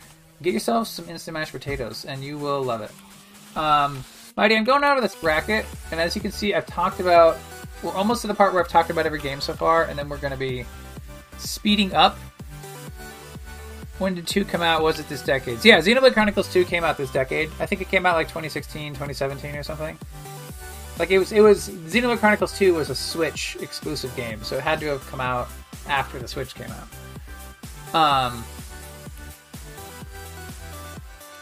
get yourself some instant mashed potatoes and you will love it. Um, Mighty, I'm going out of this bracket, and as you can see, I've talked about. We're almost to the part where I've talked about every game so far, and then we're going to be speeding up. When did 2 come out? Was it this decade? Yeah, Xenoblade Chronicles 2 came out this decade. I think it came out like 2016, 2017 or something. Like it was it was Xenoblade Chronicles 2 was a Switch exclusive game, so it had to have come out after the Switch came out. Um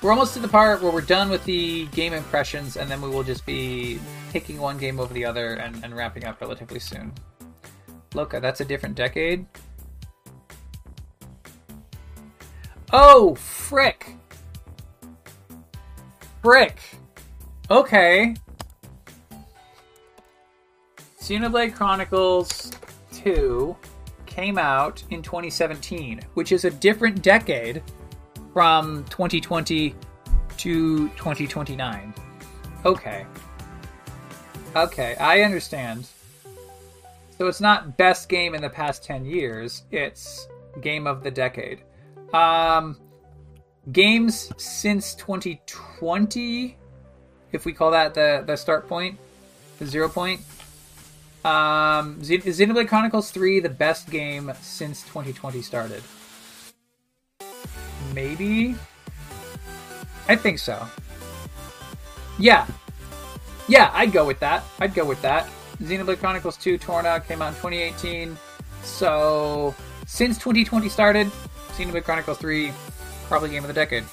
we're almost to the part where we're done with the game impressions, and then we will just be taking one game over the other and, and wrapping up relatively soon. Loka, that's a different decade. Oh, frick! Frick! Okay. Xenoblade Chronicles 2 came out in 2017, which is a different decade from 2020 to 2029. Okay. Okay, I understand. So it's not best game in the past 10 years, it's game of the decade. Um games since 2020 if we call that the the start point, the zero point. Um Xenoblade Chronicles 3 the best game since 2020 started? Maybe. I think so. Yeah. Yeah, I'd go with that. I'd go with that. Xenoblade Chronicles 2 Torna came out in 2018. So, since 2020 started, Xenoblade Chronicles 3 probably game of the decade.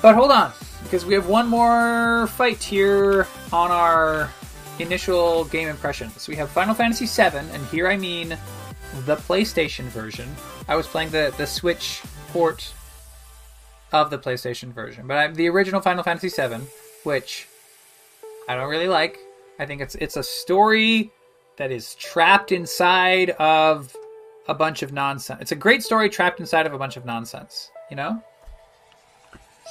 But hold on, because we have one more fight here on our initial game impressions. We have Final Fantasy VII, and here I mean the PlayStation version. I was playing the, the Switch port of the PlayStation version. But I'm the original Final Fantasy VII, which I don't really like. I think it's it's a story that is trapped inside of a bunch of nonsense. It's a great story trapped inside of a bunch of nonsense, you know?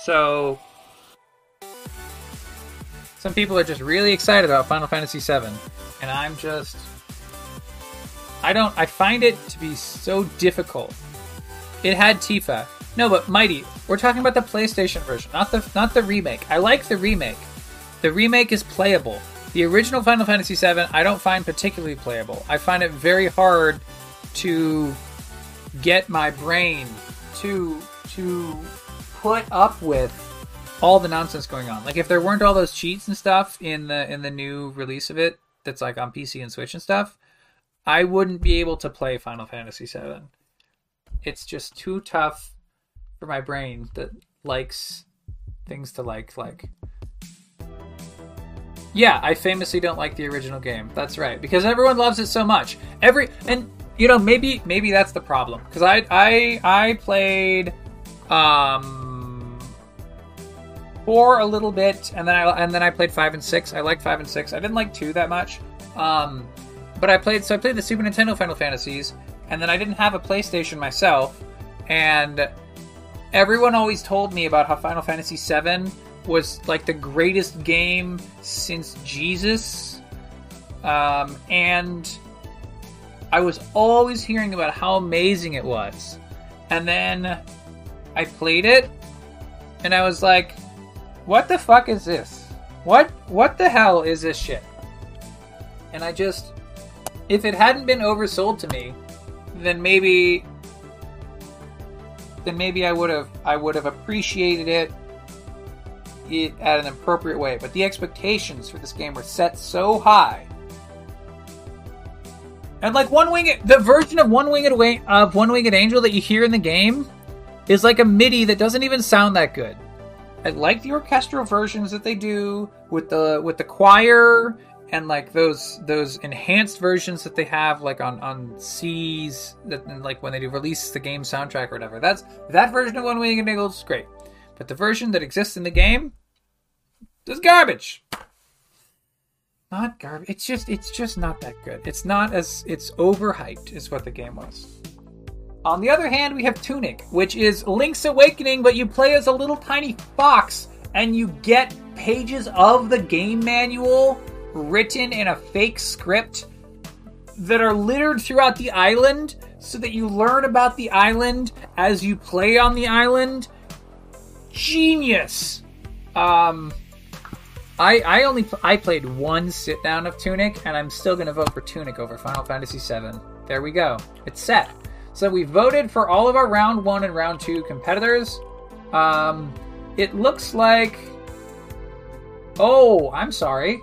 So some people are just really excited about Final Fantasy VII, and I'm just I don't I find it to be so difficult it had Tifa. No, but Mighty, we're talking about the PlayStation version, not the not the remake. I like the remake. The remake is playable. The original Final Fantasy VII, I don't find particularly playable. I find it very hard to get my brain to to put up with all the nonsense going on. Like if there weren't all those cheats and stuff in the in the new release of it that's like on PC and Switch and stuff, I wouldn't be able to play Final Fantasy VII it's just too tough for my brain that likes things to like like yeah i famously don't like the original game. That's right. Because everyone loves it so much. Every and you know maybe maybe that's the problem. Because i i i played um four a little bit and then i and then i played five and six. I liked five and six. I didn't like two that much um but i played so i played the super nintendo final fantasies and then I didn't have a PlayStation myself, and everyone always told me about how Final Fantasy VII was like the greatest game since Jesus, um, and I was always hearing about how amazing it was, and then I played it, and I was like, "What the fuck is this? What what the hell is this shit?" And I just, if it hadn't been oversold to me then maybe then maybe I would have I would have appreciated it, it at an appropriate way. But the expectations for this game were set so high. And like one winged the version of one winged of one winged angel that you hear in the game is like a MIDI that doesn't even sound that good. I like the orchestral versions that they do with the with the choir and like those those enhanced versions that they have like on on C's that like when they do release the game soundtrack or whatever. That's that version of One Winged Eagle is great, but the version that exists in the game is garbage. Not garbage. It's just it's just not that good. It's not as it's overhyped is what the game was. On the other hand, we have Tunic, which is Link's Awakening, but you play as a little tiny fox and you get pages of the game manual written in a fake script that are littered throughout the island so that you learn about the island as you play on the island. Genius. Um I I only I played one sit down of Tunic and I'm still going to vote for Tunic over Final Fantasy 7. There we go. It's set. So we voted for all of our round 1 and round 2 competitors. Um it looks like Oh, I'm sorry.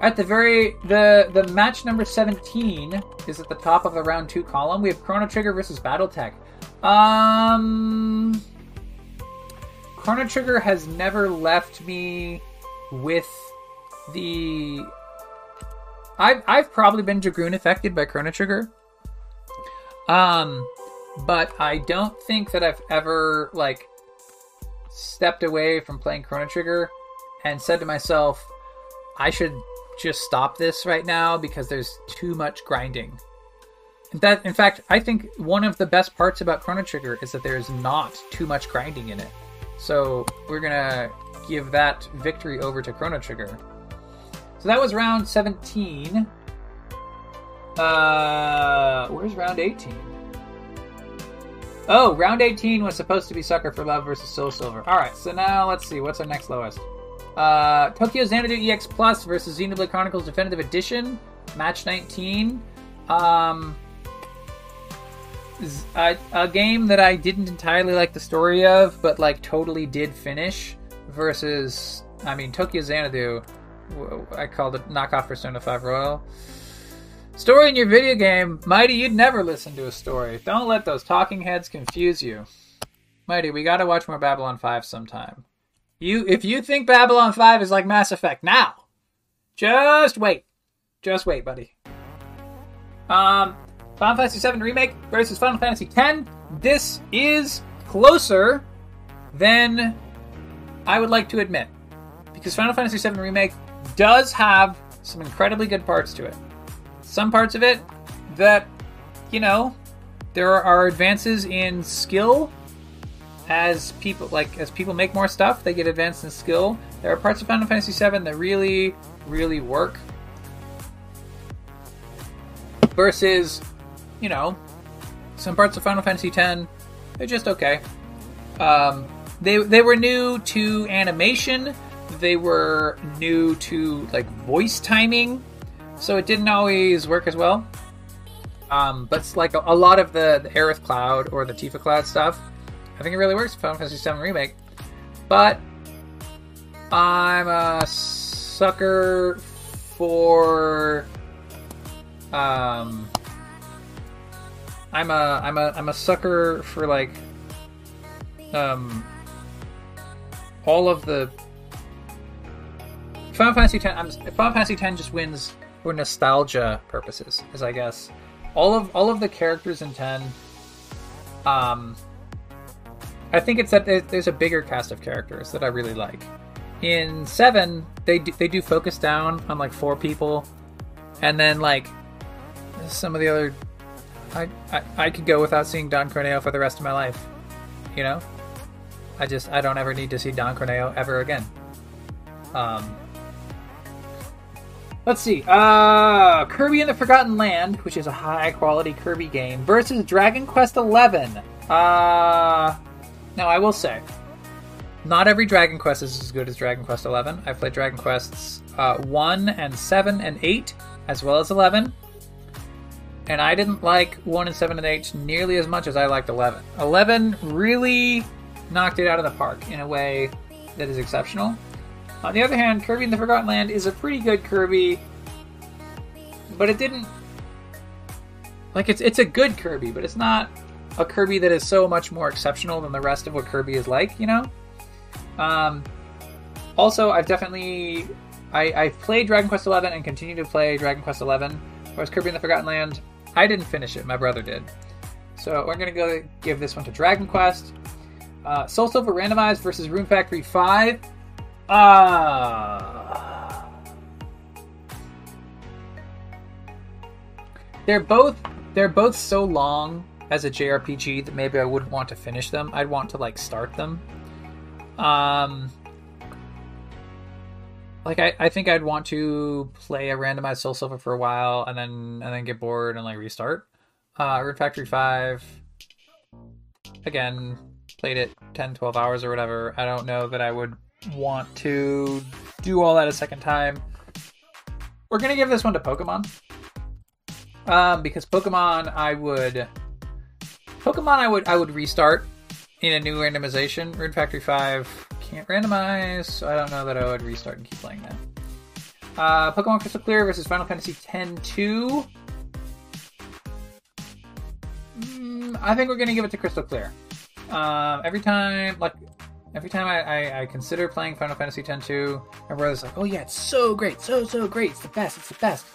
At the very the the match number 17 is at the top of the round 2 column. We have Chrono Trigger versus BattleTech. Um Chrono Trigger has never left me with the I've I've probably been Dragoon affected by Chrono Trigger. Um but I don't think that I've ever like stepped away from playing Chrono Trigger and said to myself, I should just stop this right now because there's too much grinding. That, in fact, I think one of the best parts about Chrono Trigger is that there's not too much grinding in it. So we're gonna give that victory over to Chrono Trigger. So that was round 17. Uh, where's round 18? Oh, round 18 was supposed to be Sucker for Love versus Soul Silver. Alright, so now let's see. What's our next lowest? Uh, Tokyo Xanadu EX Plus versus Xenoblade Chronicles Definitive Edition, match 19. Um, a, a, game that I didn't entirely like the story of, but like totally did finish. Versus, I mean, Tokyo Xanadu. I called it knockoff for Persona 5 Royal. Story in your video game, Mighty. You'd never listen to a story. Don't let those talking heads confuse you. Mighty, we gotta watch more Babylon 5 sometime. You, if you think Babylon 5 is like Mass Effect now, just wait. Just wait, buddy. Um, Final Fantasy 7 Remake versus Final Fantasy 10. This is closer than I would like to admit. Because Final Fantasy 7 Remake does have some incredibly good parts to it. Some parts of it that, you know, there are advances in skill as people like as people make more stuff, they get advanced in skill. There are parts of Final Fantasy VII that really, really work. Versus, you know, some parts of Final Fantasy X, they're just okay. Um, they they were new to animation. They were new to like voice timing, so it didn't always work as well. Um, but it's like a, a lot of the, the Aerith Cloud or the Tifa Cloud stuff, I think it really works for Final Fantasy VII Remake. But I'm a sucker for um I'm a I'm a I'm a sucker for like um all of the Final Fantasy X. I'm, Final Fantasy X just wins for nostalgia purposes, as I guess all of all of the characters in ten um I think it's that there's a bigger cast of characters that I really like. In seven, they do, they do focus down on like four people, and then like some of the other, I, I I could go without seeing Don Corneo for the rest of my life. You know, I just I don't ever need to see Don Corneo ever again. Um, Let's see. Uh, Kirby and the Forgotten Land, which is a high quality Kirby game, versus Dragon Quest XI. Uh, now, I will say, not every Dragon Quest is as good as Dragon Quest XI. I've played Dragon Quests uh, 1 and 7 and 8, as well as 11. And I didn't like 1 and 7 and 8 nearly as much as I liked 11. 11 really knocked it out of the park in a way that is exceptional. On the other hand, Kirby in the Forgotten Land is a pretty good Kirby, but it didn't. Like, it's, it's a good Kirby, but it's not a Kirby that is so much more exceptional than the rest of what Kirby is like, you know? Um, also, I've definitely I, I've played Dragon Quest XI and continue to play Dragon Quest XI. Whereas Kirby in the Forgotten Land, I didn't finish it. My brother did. So we're gonna go give this one to Dragon Quest. Uh, Soul Silver randomized versus Rune Factory 5. Uh, they're both they're both so long as a JRPG that maybe I wouldn't want to finish them. I'd want to like start them. Um, like I, I think I'd want to play a randomized Soul Silver for a while and then and then get bored and like restart. Uh, Rune Factory Five. Again, played it 10, 12 hours or whatever. I don't know that I would want to do all that a second time. We're gonna give this one to Pokemon. Um, because Pokemon, I would Pokemon, I would I would restart in a new randomization. Rune Factory Five can't randomize, so I don't know that I would restart and keep playing that. Uh, Pokemon Crystal Clear versus Final Fantasy X-2. Mm, I think we're gonna give it to Crystal Clear. Um, every time, like every time I, I, I, consider playing Final Fantasy X-2, my brother's like, "Oh yeah, it's so great, so so great, it's the best, it's the best."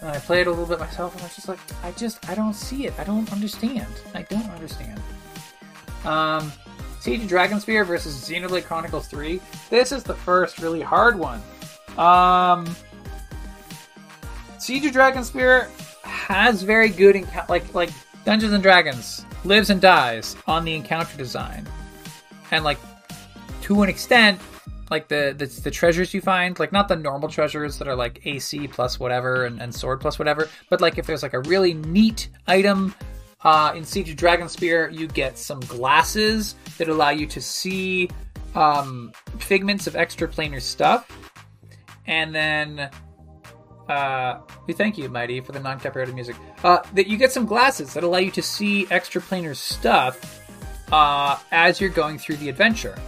And I played it a little bit myself, and I was just like, I just I don't see it, I don't understand, I don't understand. Um, Siege of Dragonspear versus Xenoblade Chronicles 3. This is the first really hard one. Um, Siege of Dragonspear has very good like like Dungeons and Dragons lives and dies on the encounter design, and like to an extent, like the, the the, treasures you find, like not the normal treasures that are like AC plus whatever and, and sword plus whatever, but like if there's like a really neat item uh, in Siege of Dragonspear, you get some glasses that allow you to see um, figments of extraplanar stuff, and then uh, we thank you, Mighty, for the non-copyrighted music. Uh, that you get some glasses that allow you to see extraplanar stuff uh, as you're going through the adventure.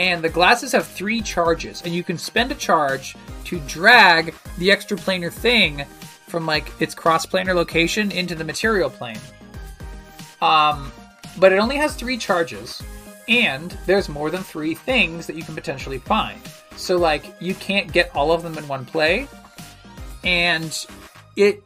And the glasses have three charges, and you can spend a charge to drag the extraplanar thing from like its cross-planar location into the material plane. Um, but it only has three charges, and there's more than three things that you can potentially find. So like you can't get all of them in one play, and it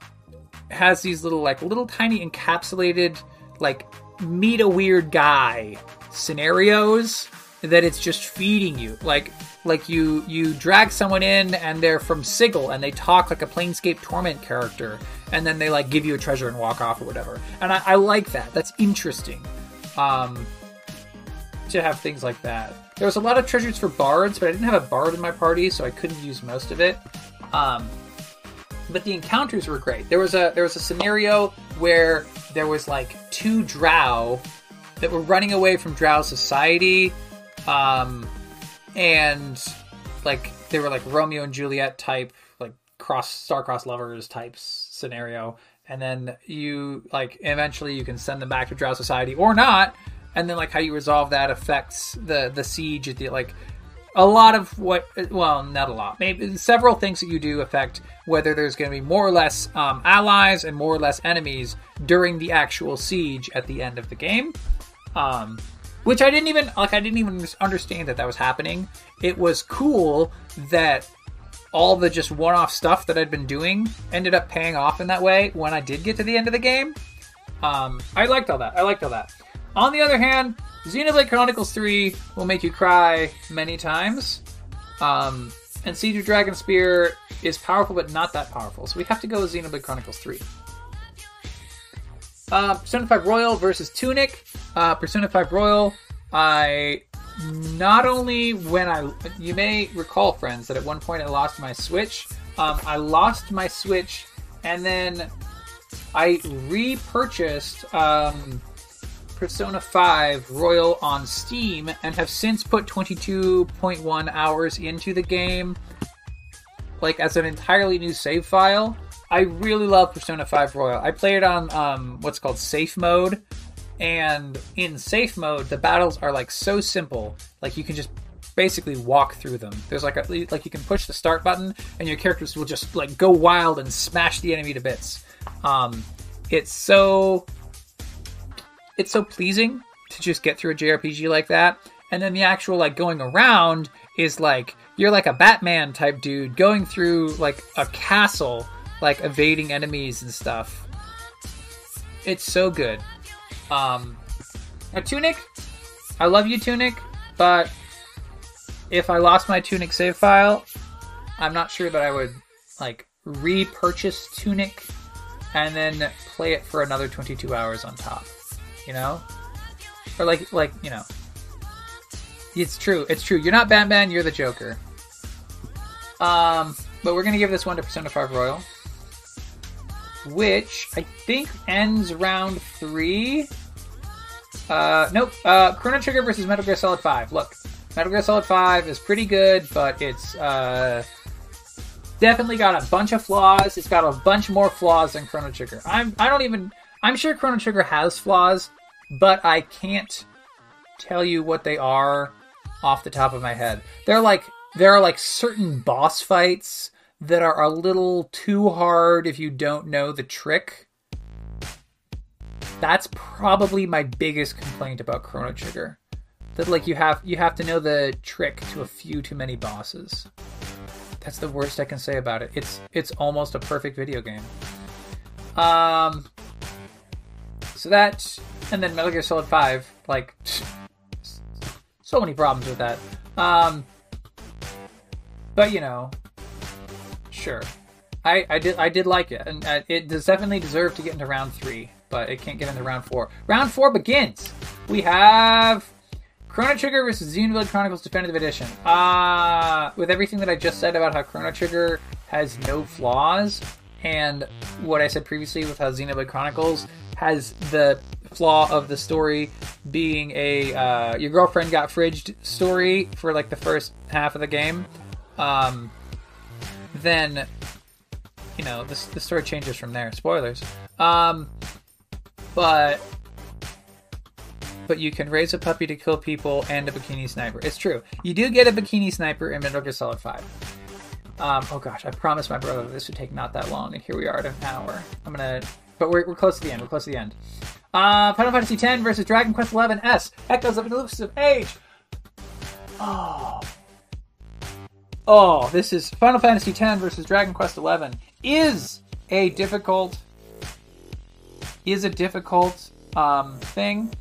has these little like little tiny encapsulated like meet a weird guy scenarios that it's just feeding you. Like like you you drag someone in and they're from Sigil and they talk like a Planescape Torment character, and then they like give you a treasure and walk off or whatever. And I, I like that. That's interesting. Um, to have things like that. There was a lot of treasures for bards, but I didn't have a bard in my party, so I couldn't use most of it. Um, but the encounters were great. There was a there was a scenario where there was like two drow that were running away from drow society um, and like they were like Romeo and Juliet type, like cross star-crossed lovers types scenario. And then you like eventually you can send them back to Drow Society or not. And then like how you resolve that affects the the siege at the like a lot of what well not a lot maybe several things that you do affect whether there's going to be more or less um, allies and more or less enemies during the actual siege at the end of the game um, which I didn't even like. I didn't even understand that that was happening. It was cool that all the just one-off stuff that I'd been doing ended up paying off in that way when I did get to the end of the game. Um, I liked all that. I liked all that. On the other hand, Xenoblade Chronicles 3 will make you cry many times. Um, and Siege of Dragonspear is powerful, but not that powerful. So we have to go with Xenoblade Chronicles 3. Uh, Persona 5 Royal versus Tunic. Uh, Persona 5 Royal, I not only when I you may recall friends that at one point I lost my Switch. Um, I lost my Switch and then I repurchased um, Persona 5 Royal on Steam and have since put 22.1 hours into the game like as an entirely new save file I really love Persona 5 Royal. I play it on um, what's called safe mode, and in safe mode, the battles are like so simple. Like you can just basically walk through them. There's like a like you can push the start button, and your characters will just like go wild and smash the enemy to bits. Um, it's so it's so pleasing to just get through a JRPG like that. And then the actual like going around is like you're like a Batman type dude going through like a castle like evading enemies and stuff. It's so good. Um, now Tunic, I love you, Tunic, but if I lost my Tunic save file, I'm not sure that I would like repurchase Tunic and then play it for another 22 hours on top. you know, or like like you know. It's true. It's true. You're not Batman. You're the Joker. Um, but we're gonna give this one to Persona 5 Royal, which I think ends round three. Uh, nope. Uh, Chrono Trigger versus Metal Gear Solid 5. Look, Metal Gear Solid 5 is pretty good, but it's uh, definitely got a bunch of flaws. It's got a bunch more flaws than Chrono Trigger. I'm I don't even I'm sure Chrono Trigger has flaws, but I can't tell you what they are off the top of my head. They're like there are like certain boss fights that are a little too hard if you don't know the trick. That's probably my biggest complaint about Chrono Trigger. That like you have you have to know the trick to a few too many bosses. That's the worst I can say about it. It's it's almost a perfect video game. Um so that and then Metal Gear Solid 5 like so many problems with that. Um but you know, sure. I, I did I did like it, and uh, it does definitely deserve to get into round three, but it can't get into round four. Round four begins. We have Chrono Trigger versus Xenoblade Chronicles Definitive Edition. Uh, with everything that I just said about how Chrono Trigger has no flaws, and what I said previously with how Xenoblade Chronicles has the flaw of the story being a uh, your girlfriend got fridged story for like the first half of the game um, then you know the, the story changes from there. Spoilers. Um, but but you can raise a puppy to kill people and a bikini sniper. It's true. You do get a bikini sniper in Metal Gear Solid Five. Um, oh gosh, I promised my brother this would take not that long, and here we are at an hour. I'm gonna, but we're, we're close to the end. We're close to the end. Uh, Final Fantasy X versus Dragon Quest XI S. Echoes of an Elusive Age. Oh, Oh, this is Final Fantasy X versus Dragon Quest XI is a difficult is a difficult um, thing.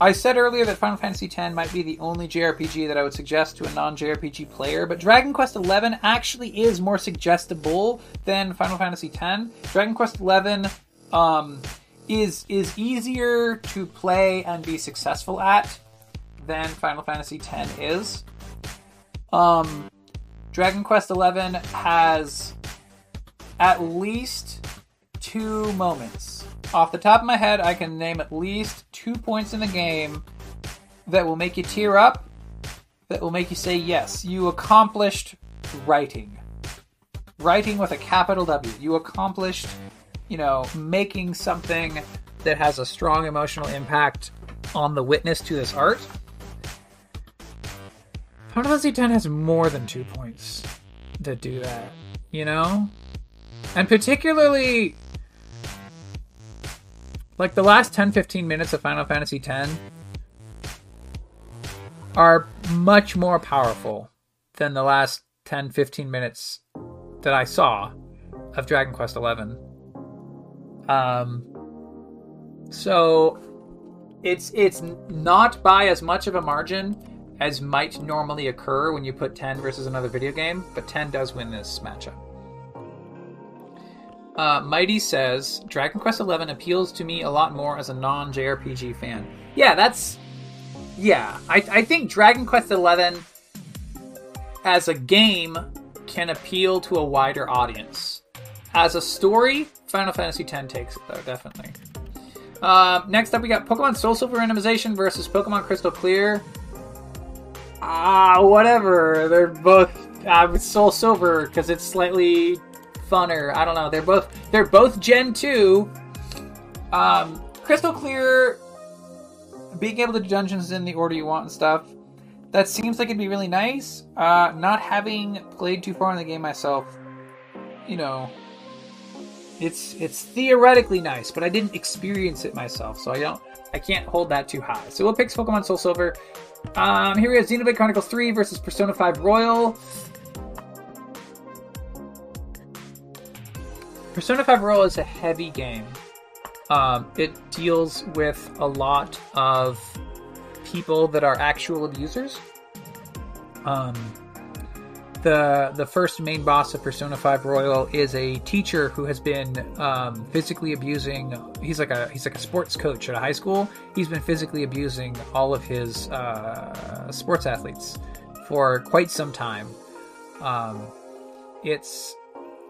I said earlier that Final Fantasy X might be the only JRPG that I would suggest to a non-JRPG player, but Dragon Quest XI actually is more suggestible than Final Fantasy X. Dragon Quest XI um, is is easier to play and be successful at than Final Fantasy X is. Um, Dragon Quest XI has at least two moments. Off the top of my head, I can name at least two points in the game that will make you tear up, that will make you say, yes, you accomplished writing. Writing with a capital W. You accomplished, you know, making something that has a strong emotional impact on the witness to this art. Final Fantasy X has more than two points that do that, you know? And particularly, like the last 10 15 minutes of Final Fantasy X are much more powerful than the last 10 15 minutes that I saw of Dragon Quest XI. Um, so it's it's not by as much of a margin as might normally occur when you put 10 versus another video game, but 10 does win this matchup. Uh, Mighty says Dragon Quest XI appeals to me a lot more as a non JRPG fan. Yeah, that's. Yeah, I, I think Dragon Quest XI as a game can appeal to a wider audience. As a story, Final Fantasy X takes it, though, definitely. Uh, next up, we got Pokemon Soul Silver Randomization versus Pokemon Crystal Clear ah, whatever. They're both uh, Soul Silver because it's slightly funner. I don't know. They're both they're both Gen two. Um, Crystal Clear, being able to do dungeons in the order you want and stuff. That seems like it'd be really nice. Uh, not having played too far in the game myself, you know, it's it's theoretically nice, but I didn't experience it myself, so I don't I can't hold that too high. So we'll pick Pokemon Soul Silver. Um, here we have Xenoblade Chronicles 3 versus Persona 5 Royal. Persona 5 Royal is a heavy game. Um, it deals with a lot of people that are actual abusers. Um, the the first main boss of Persona 5 Royal is a teacher who has been um, physically abusing. He's like a he's like a sports coach at a high school. He's been physically abusing all of his uh, sports athletes for quite some time. Um, it's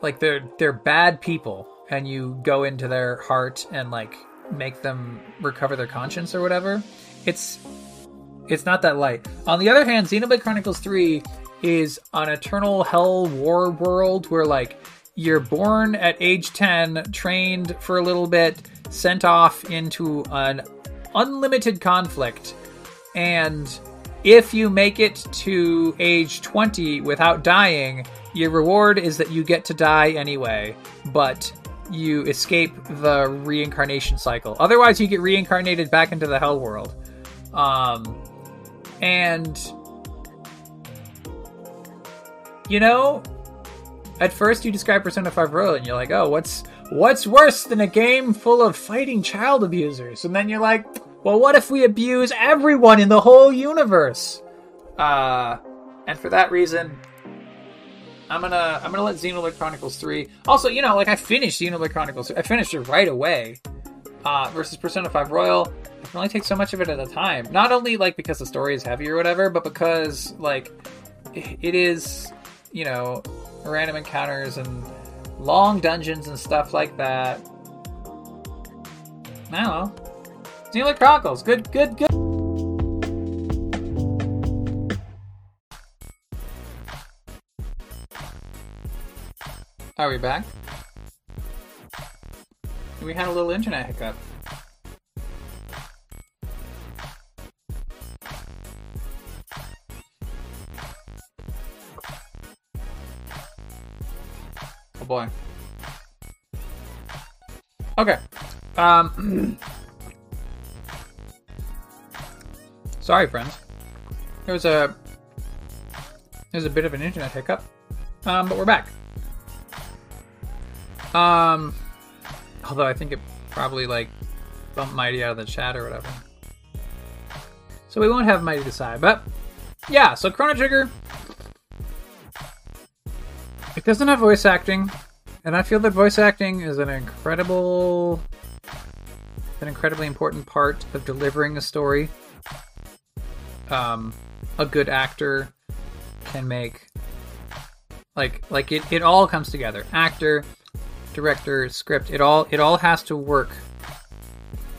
like they're they're bad people, and you go into their heart and like make them recover their conscience or whatever. It's it's not that light. On the other hand, Xenoblade Chronicles 3 is an eternal hell war world where like you're born at age 10, trained for a little bit, sent off into an unlimited conflict, and if you make it to age 20 without dying, your reward is that you get to die anyway, but you escape the reincarnation cycle. Otherwise, you get reincarnated back into the hell world. Um, and you know, at first you describe Persona 5 Royal and you're like, oh, what's what's worse than a game full of fighting child abusers? And then you're like, well, what if we abuse everyone in the whole universe? Uh, and for that reason, I'm gonna I'm gonna let Xenoblade Chronicles 3. Also, you know, like I finished Xenoblade Chronicles. I finished it right away. Uh, versus Persona 5 Royal, I can only take so much of it at a time. Not only like because the story is heavy or whatever, but because like it is you know, random encounters and long dungeons and stuff like that. I don't know. Xenoblade Chronicles, good, good, good. Are we back? We had a little internet hiccup. Boy. Okay. Um. sorry, friends. There was a there was a bit of an internet hiccup, um, but we're back. Um, although I think it probably like bumped Mighty out of the chat or whatever. So we won't have Mighty decide, but yeah. So Chrono Trigger it doesn't have voice acting, and I feel that voice acting is an incredible, an incredibly important part of delivering a story. Um, a good actor can make like like it, it all comes together. Actor, director, script, it all it all has to work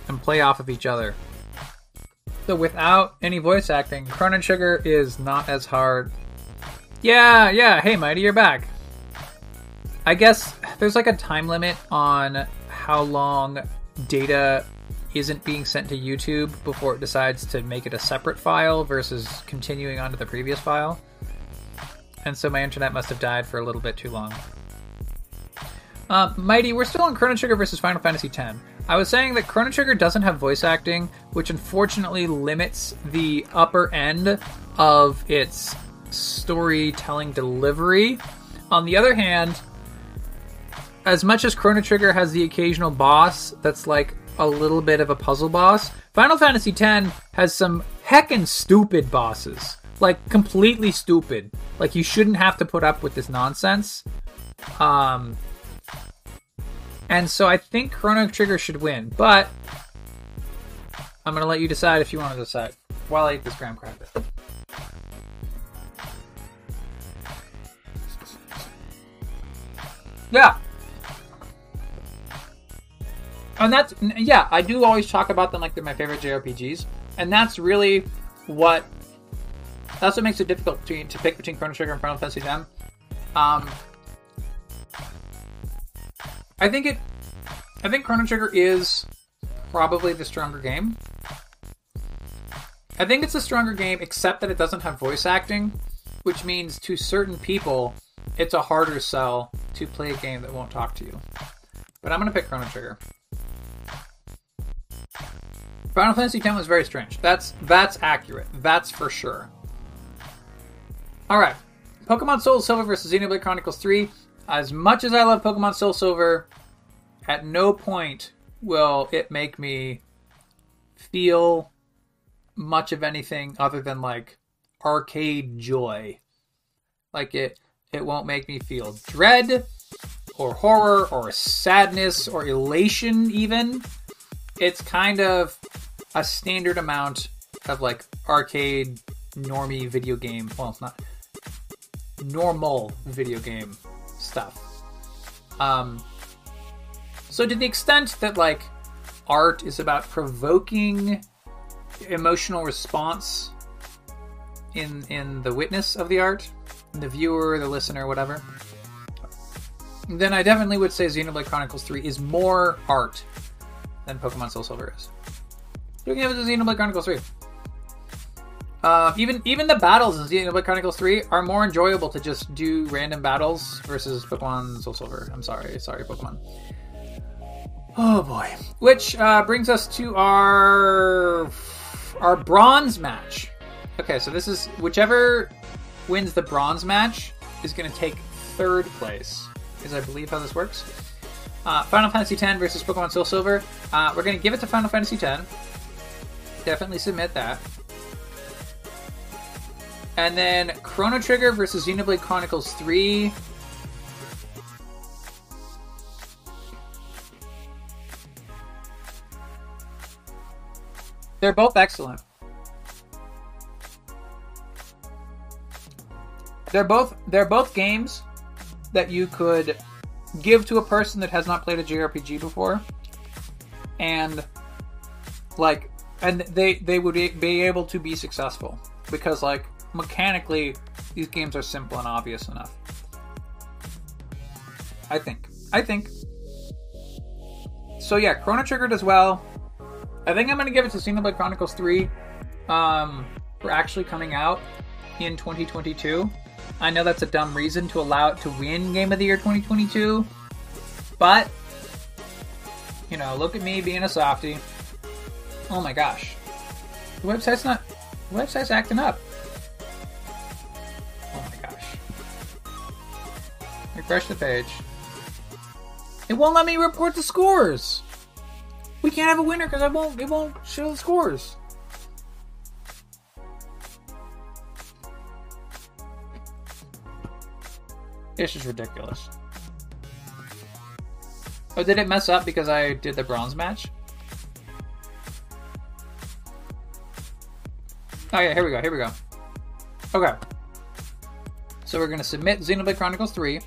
and play off of each other. So without any voice acting, Chrono Trigger is not as hard. Yeah, yeah. Hey, Mighty, you're back. I guess there's like a time limit on how long data isn't being sent to YouTube before it decides to make it a separate file versus continuing on to the previous file. And so my internet must have died for a little bit too long. Uh, Mighty, we're still on Chrono Trigger versus Final Fantasy X. I was saying that Chrono Trigger doesn't have voice acting, which unfortunately limits the upper end of its storytelling delivery. On the other hand, as much as Chrono Trigger has the occasional boss that's like a little bit of a puzzle boss, Final Fantasy X has some heckin' stupid bosses. Like completely stupid. Like you shouldn't have to put up with this nonsense. Um and so I think Chrono Trigger should win, but I'm gonna let you decide if you want to decide while I eat this graham cracker. Yeah, and that's yeah, I do always talk about them like they're my favorite JRPGs, and that's really what that's what makes it difficult to, to pick between Chrono Trigger and Final Fantasy X. Um, I think it, I think Chrono Trigger is probably the stronger game. I think it's a stronger game, except that it doesn't have voice acting, which means to certain people, it's a harder sell to play a game that won't talk to you. But I'm gonna pick Chrono Trigger. Final Fantasy X was very strange. That's that's accurate. That's for sure. All right, Pokemon Soul Silver versus Xenoblade Chronicles 3. As much as I love Pokemon Soul Silver, at no point will it make me feel much of anything other than like arcade joy. Like it It won't make me feel dread or horror or sadness or elation, even. It's kind of a standard amount of like arcade normie video game. Well, it's not normal video game stuff. Um, so to the extent that like art is about provoking emotional response in in the witness of the art, the viewer, the listener, whatever, then I definitely would say Xenoblade Chronicles 3 is more art than Pokemon Soul Silver is. You can have Looking at Xenoblade Chronicles 3. Uh, even even the battles in Xenoblade Chronicles 3 are more enjoyable to just do random battles versus Pokemon Soul Silver. I'm sorry, sorry, Pokemon. Oh boy. Which uh, brings us to our our bronze match. Okay, so this is whichever wins the bronze match is going to take third place. Is I believe how this works. Uh, Final Fantasy X versus Pokemon Soul Silver. Uh, we're going to give it to Final Fantasy X. Definitely submit that. And then Chrono Trigger versus Xenoblade Chronicles 3. They're both excellent. They're both they're both games that you could give to a person that has not played a JRPG before, and like, and they they would be able to be successful because like mechanically these games are simple and obvious enough. I think. I think. So yeah, Chrono Trigger as well. I think I'm gonna give it to Xenoblade Chronicles 3 um, for actually coming out in 2022. I know that's a dumb reason to allow it to win Game of the Year 2022, but you know, look at me being a softie. Oh my gosh, the website's not. The website's acting up. Oh my gosh. Refresh the page. It won't let me report the scores. We can't have a winner because I won't. It won't show the scores. It's just ridiculous. Oh, did it mess up because I did the bronze match? Oh yeah, here we go, here we go. Okay. So we're gonna submit Xenoblade Chronicles 3.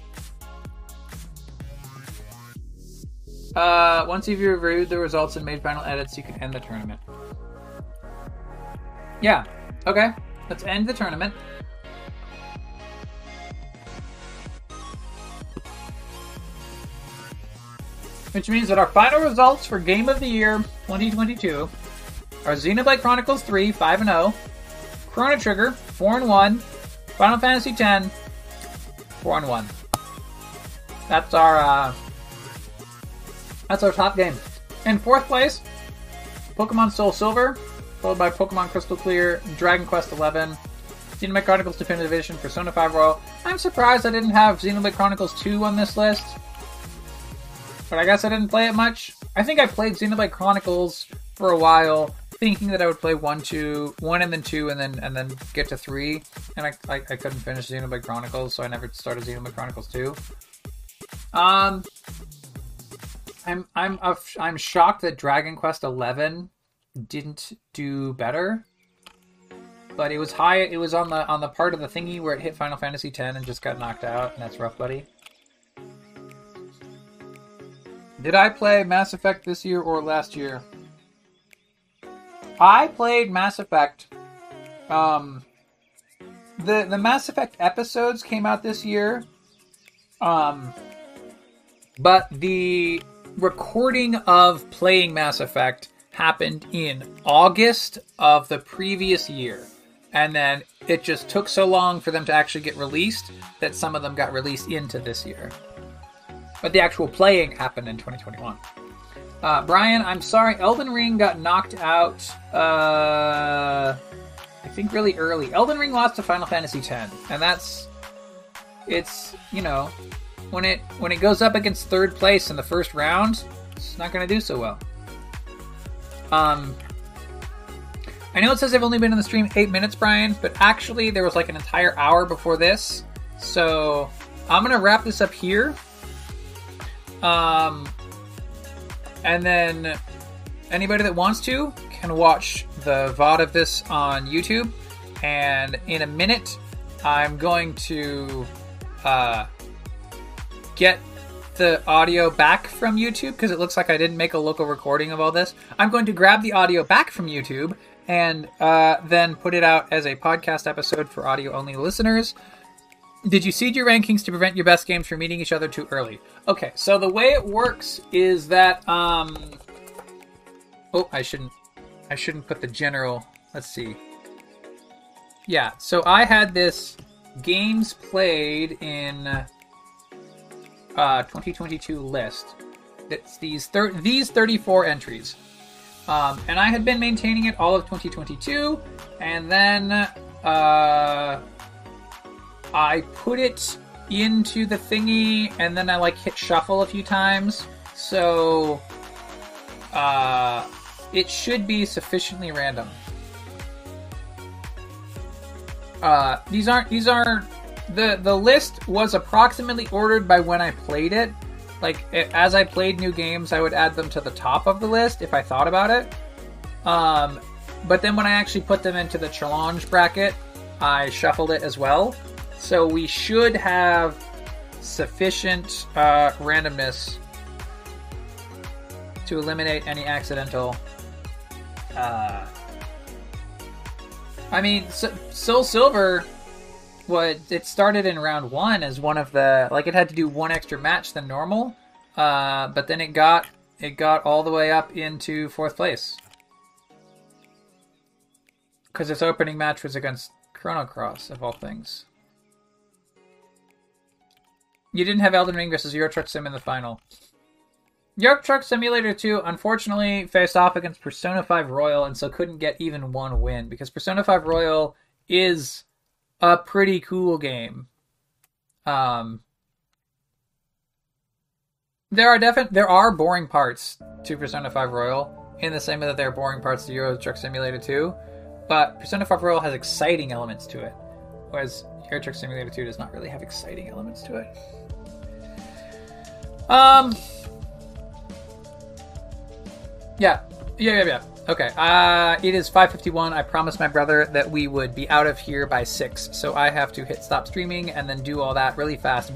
Uh, once you've reviewed the results and made final edits, you can end the tournament. Yeah. Okay. Let's end the tournament. Which means that our final results for Game of the Year 2022 are Xenoblade Chronicles 3, 5 and 0, Chrono Trigger, 4 and 1, Final Fantasy X, 4 and 1. That's our uh, that's our top game. In fourth place, Pokemon Soul Silver, followed by Pokemon Crystal Clear, Dragon Quest XI, Xenoblade Chronicles Definitive Edition, Persona 5 Royal. I'm surprised I didn't have Xenoblade Chronicles 2 on this list. But I guess I didn't play it much. I think I played Xenoblade Chronicles for a while, thinking that I would play one, two, one, and then two, and then and then get to three. And I, I, I couldn't finish Xenoblade Chronicles, so I never started Xenoblade Chronicles 2. Um, I'm I'm I'm shocked that Dragon Quest XI didn't do better. But it was high. It was on the on the part of the thingy where it hit Final Fantasy X and just got knocked out, and that's rough, buddy. Did I play Mass Effect this year or last year? I played Mass Effect. Um, the the Mass Effect episodes came out this year. Um, but the recording of playing Mass Effect happened in August of the previous year. And then it just took so long for them to actually get released that some of them got released into this year. But the actual playing happened in 2021. Uh, Brian, I'm sorry, Elden Ring got knocked out, uh, I think really early. Elden Ring lost to Final Fantasy X, and that's, it's, you know, when it when it goes up against third place in the first round, it's not going to do so well. Um, I know it says I've only been in the stream eight minutes, Brian, but actually there was like an entire hour before this, So I'm gonna wrap this up here. Um, and then anybody that wants to can watch the VOD of this on YouTube. And in a minute, I'm going to uh, get the audio back from YouTube because it looks like I didn't make a local recording of all this. I'm going to grab the audio back from YouTube and uh, then put it out as a podcast episode for audio only listeners. Did you seed your rankings to prevent your best games from meeting each other too early? Okay, so the way it works is that um Oh, I shouldn't I shouldn't put the general. Let's see. Yeah, so I had this games played in uh 2022 list. It's these thir- these 34 entries. Um, and I had been maintaining it all of 2022 and then uh I put it into the thingy and then I like hit shuffle a few times. So uh it should be sufficiently random. Uh these aren't these aren't the the list was approximately ordered by when I played it. Like it, as I played new games, I would add them to the top of the list if I thought about it. Um but then when I actually put them into the Challonge bracket, I shuffled it as well. So we should have sufficient uh, randomness to eliminate any accidental. Uh, I mean, Soul Silver, what it started in round one as one of the like it had to do one extra match than normal, uh, but then it got it got all the way up into fourth place because its opening match was against Chrono Cross of all things. You didn't have Elden Ring versus Euro Truck Sim in the final. Euro Truck Simulator 2 unfortunately faced off against Persona 5 Royal and so couldn't get even one win because Persona 5 Royal is a pretty cool game. Um, there are definite there are boring parts to Persona 5 Royal in the same way that there are boring parts to Euro Truck Simulator 2, but Persona 5 Royal has exciting elements to it, whereas Euro Truck Simulator 2 does not really have exciting elements to it. Um. Yeah. Yeah, yeah, yeah. Okay. Uh, it is 5:51. I promised my brother that we would be out of here by six, so I have to hit stop streaming and then do all that really fast.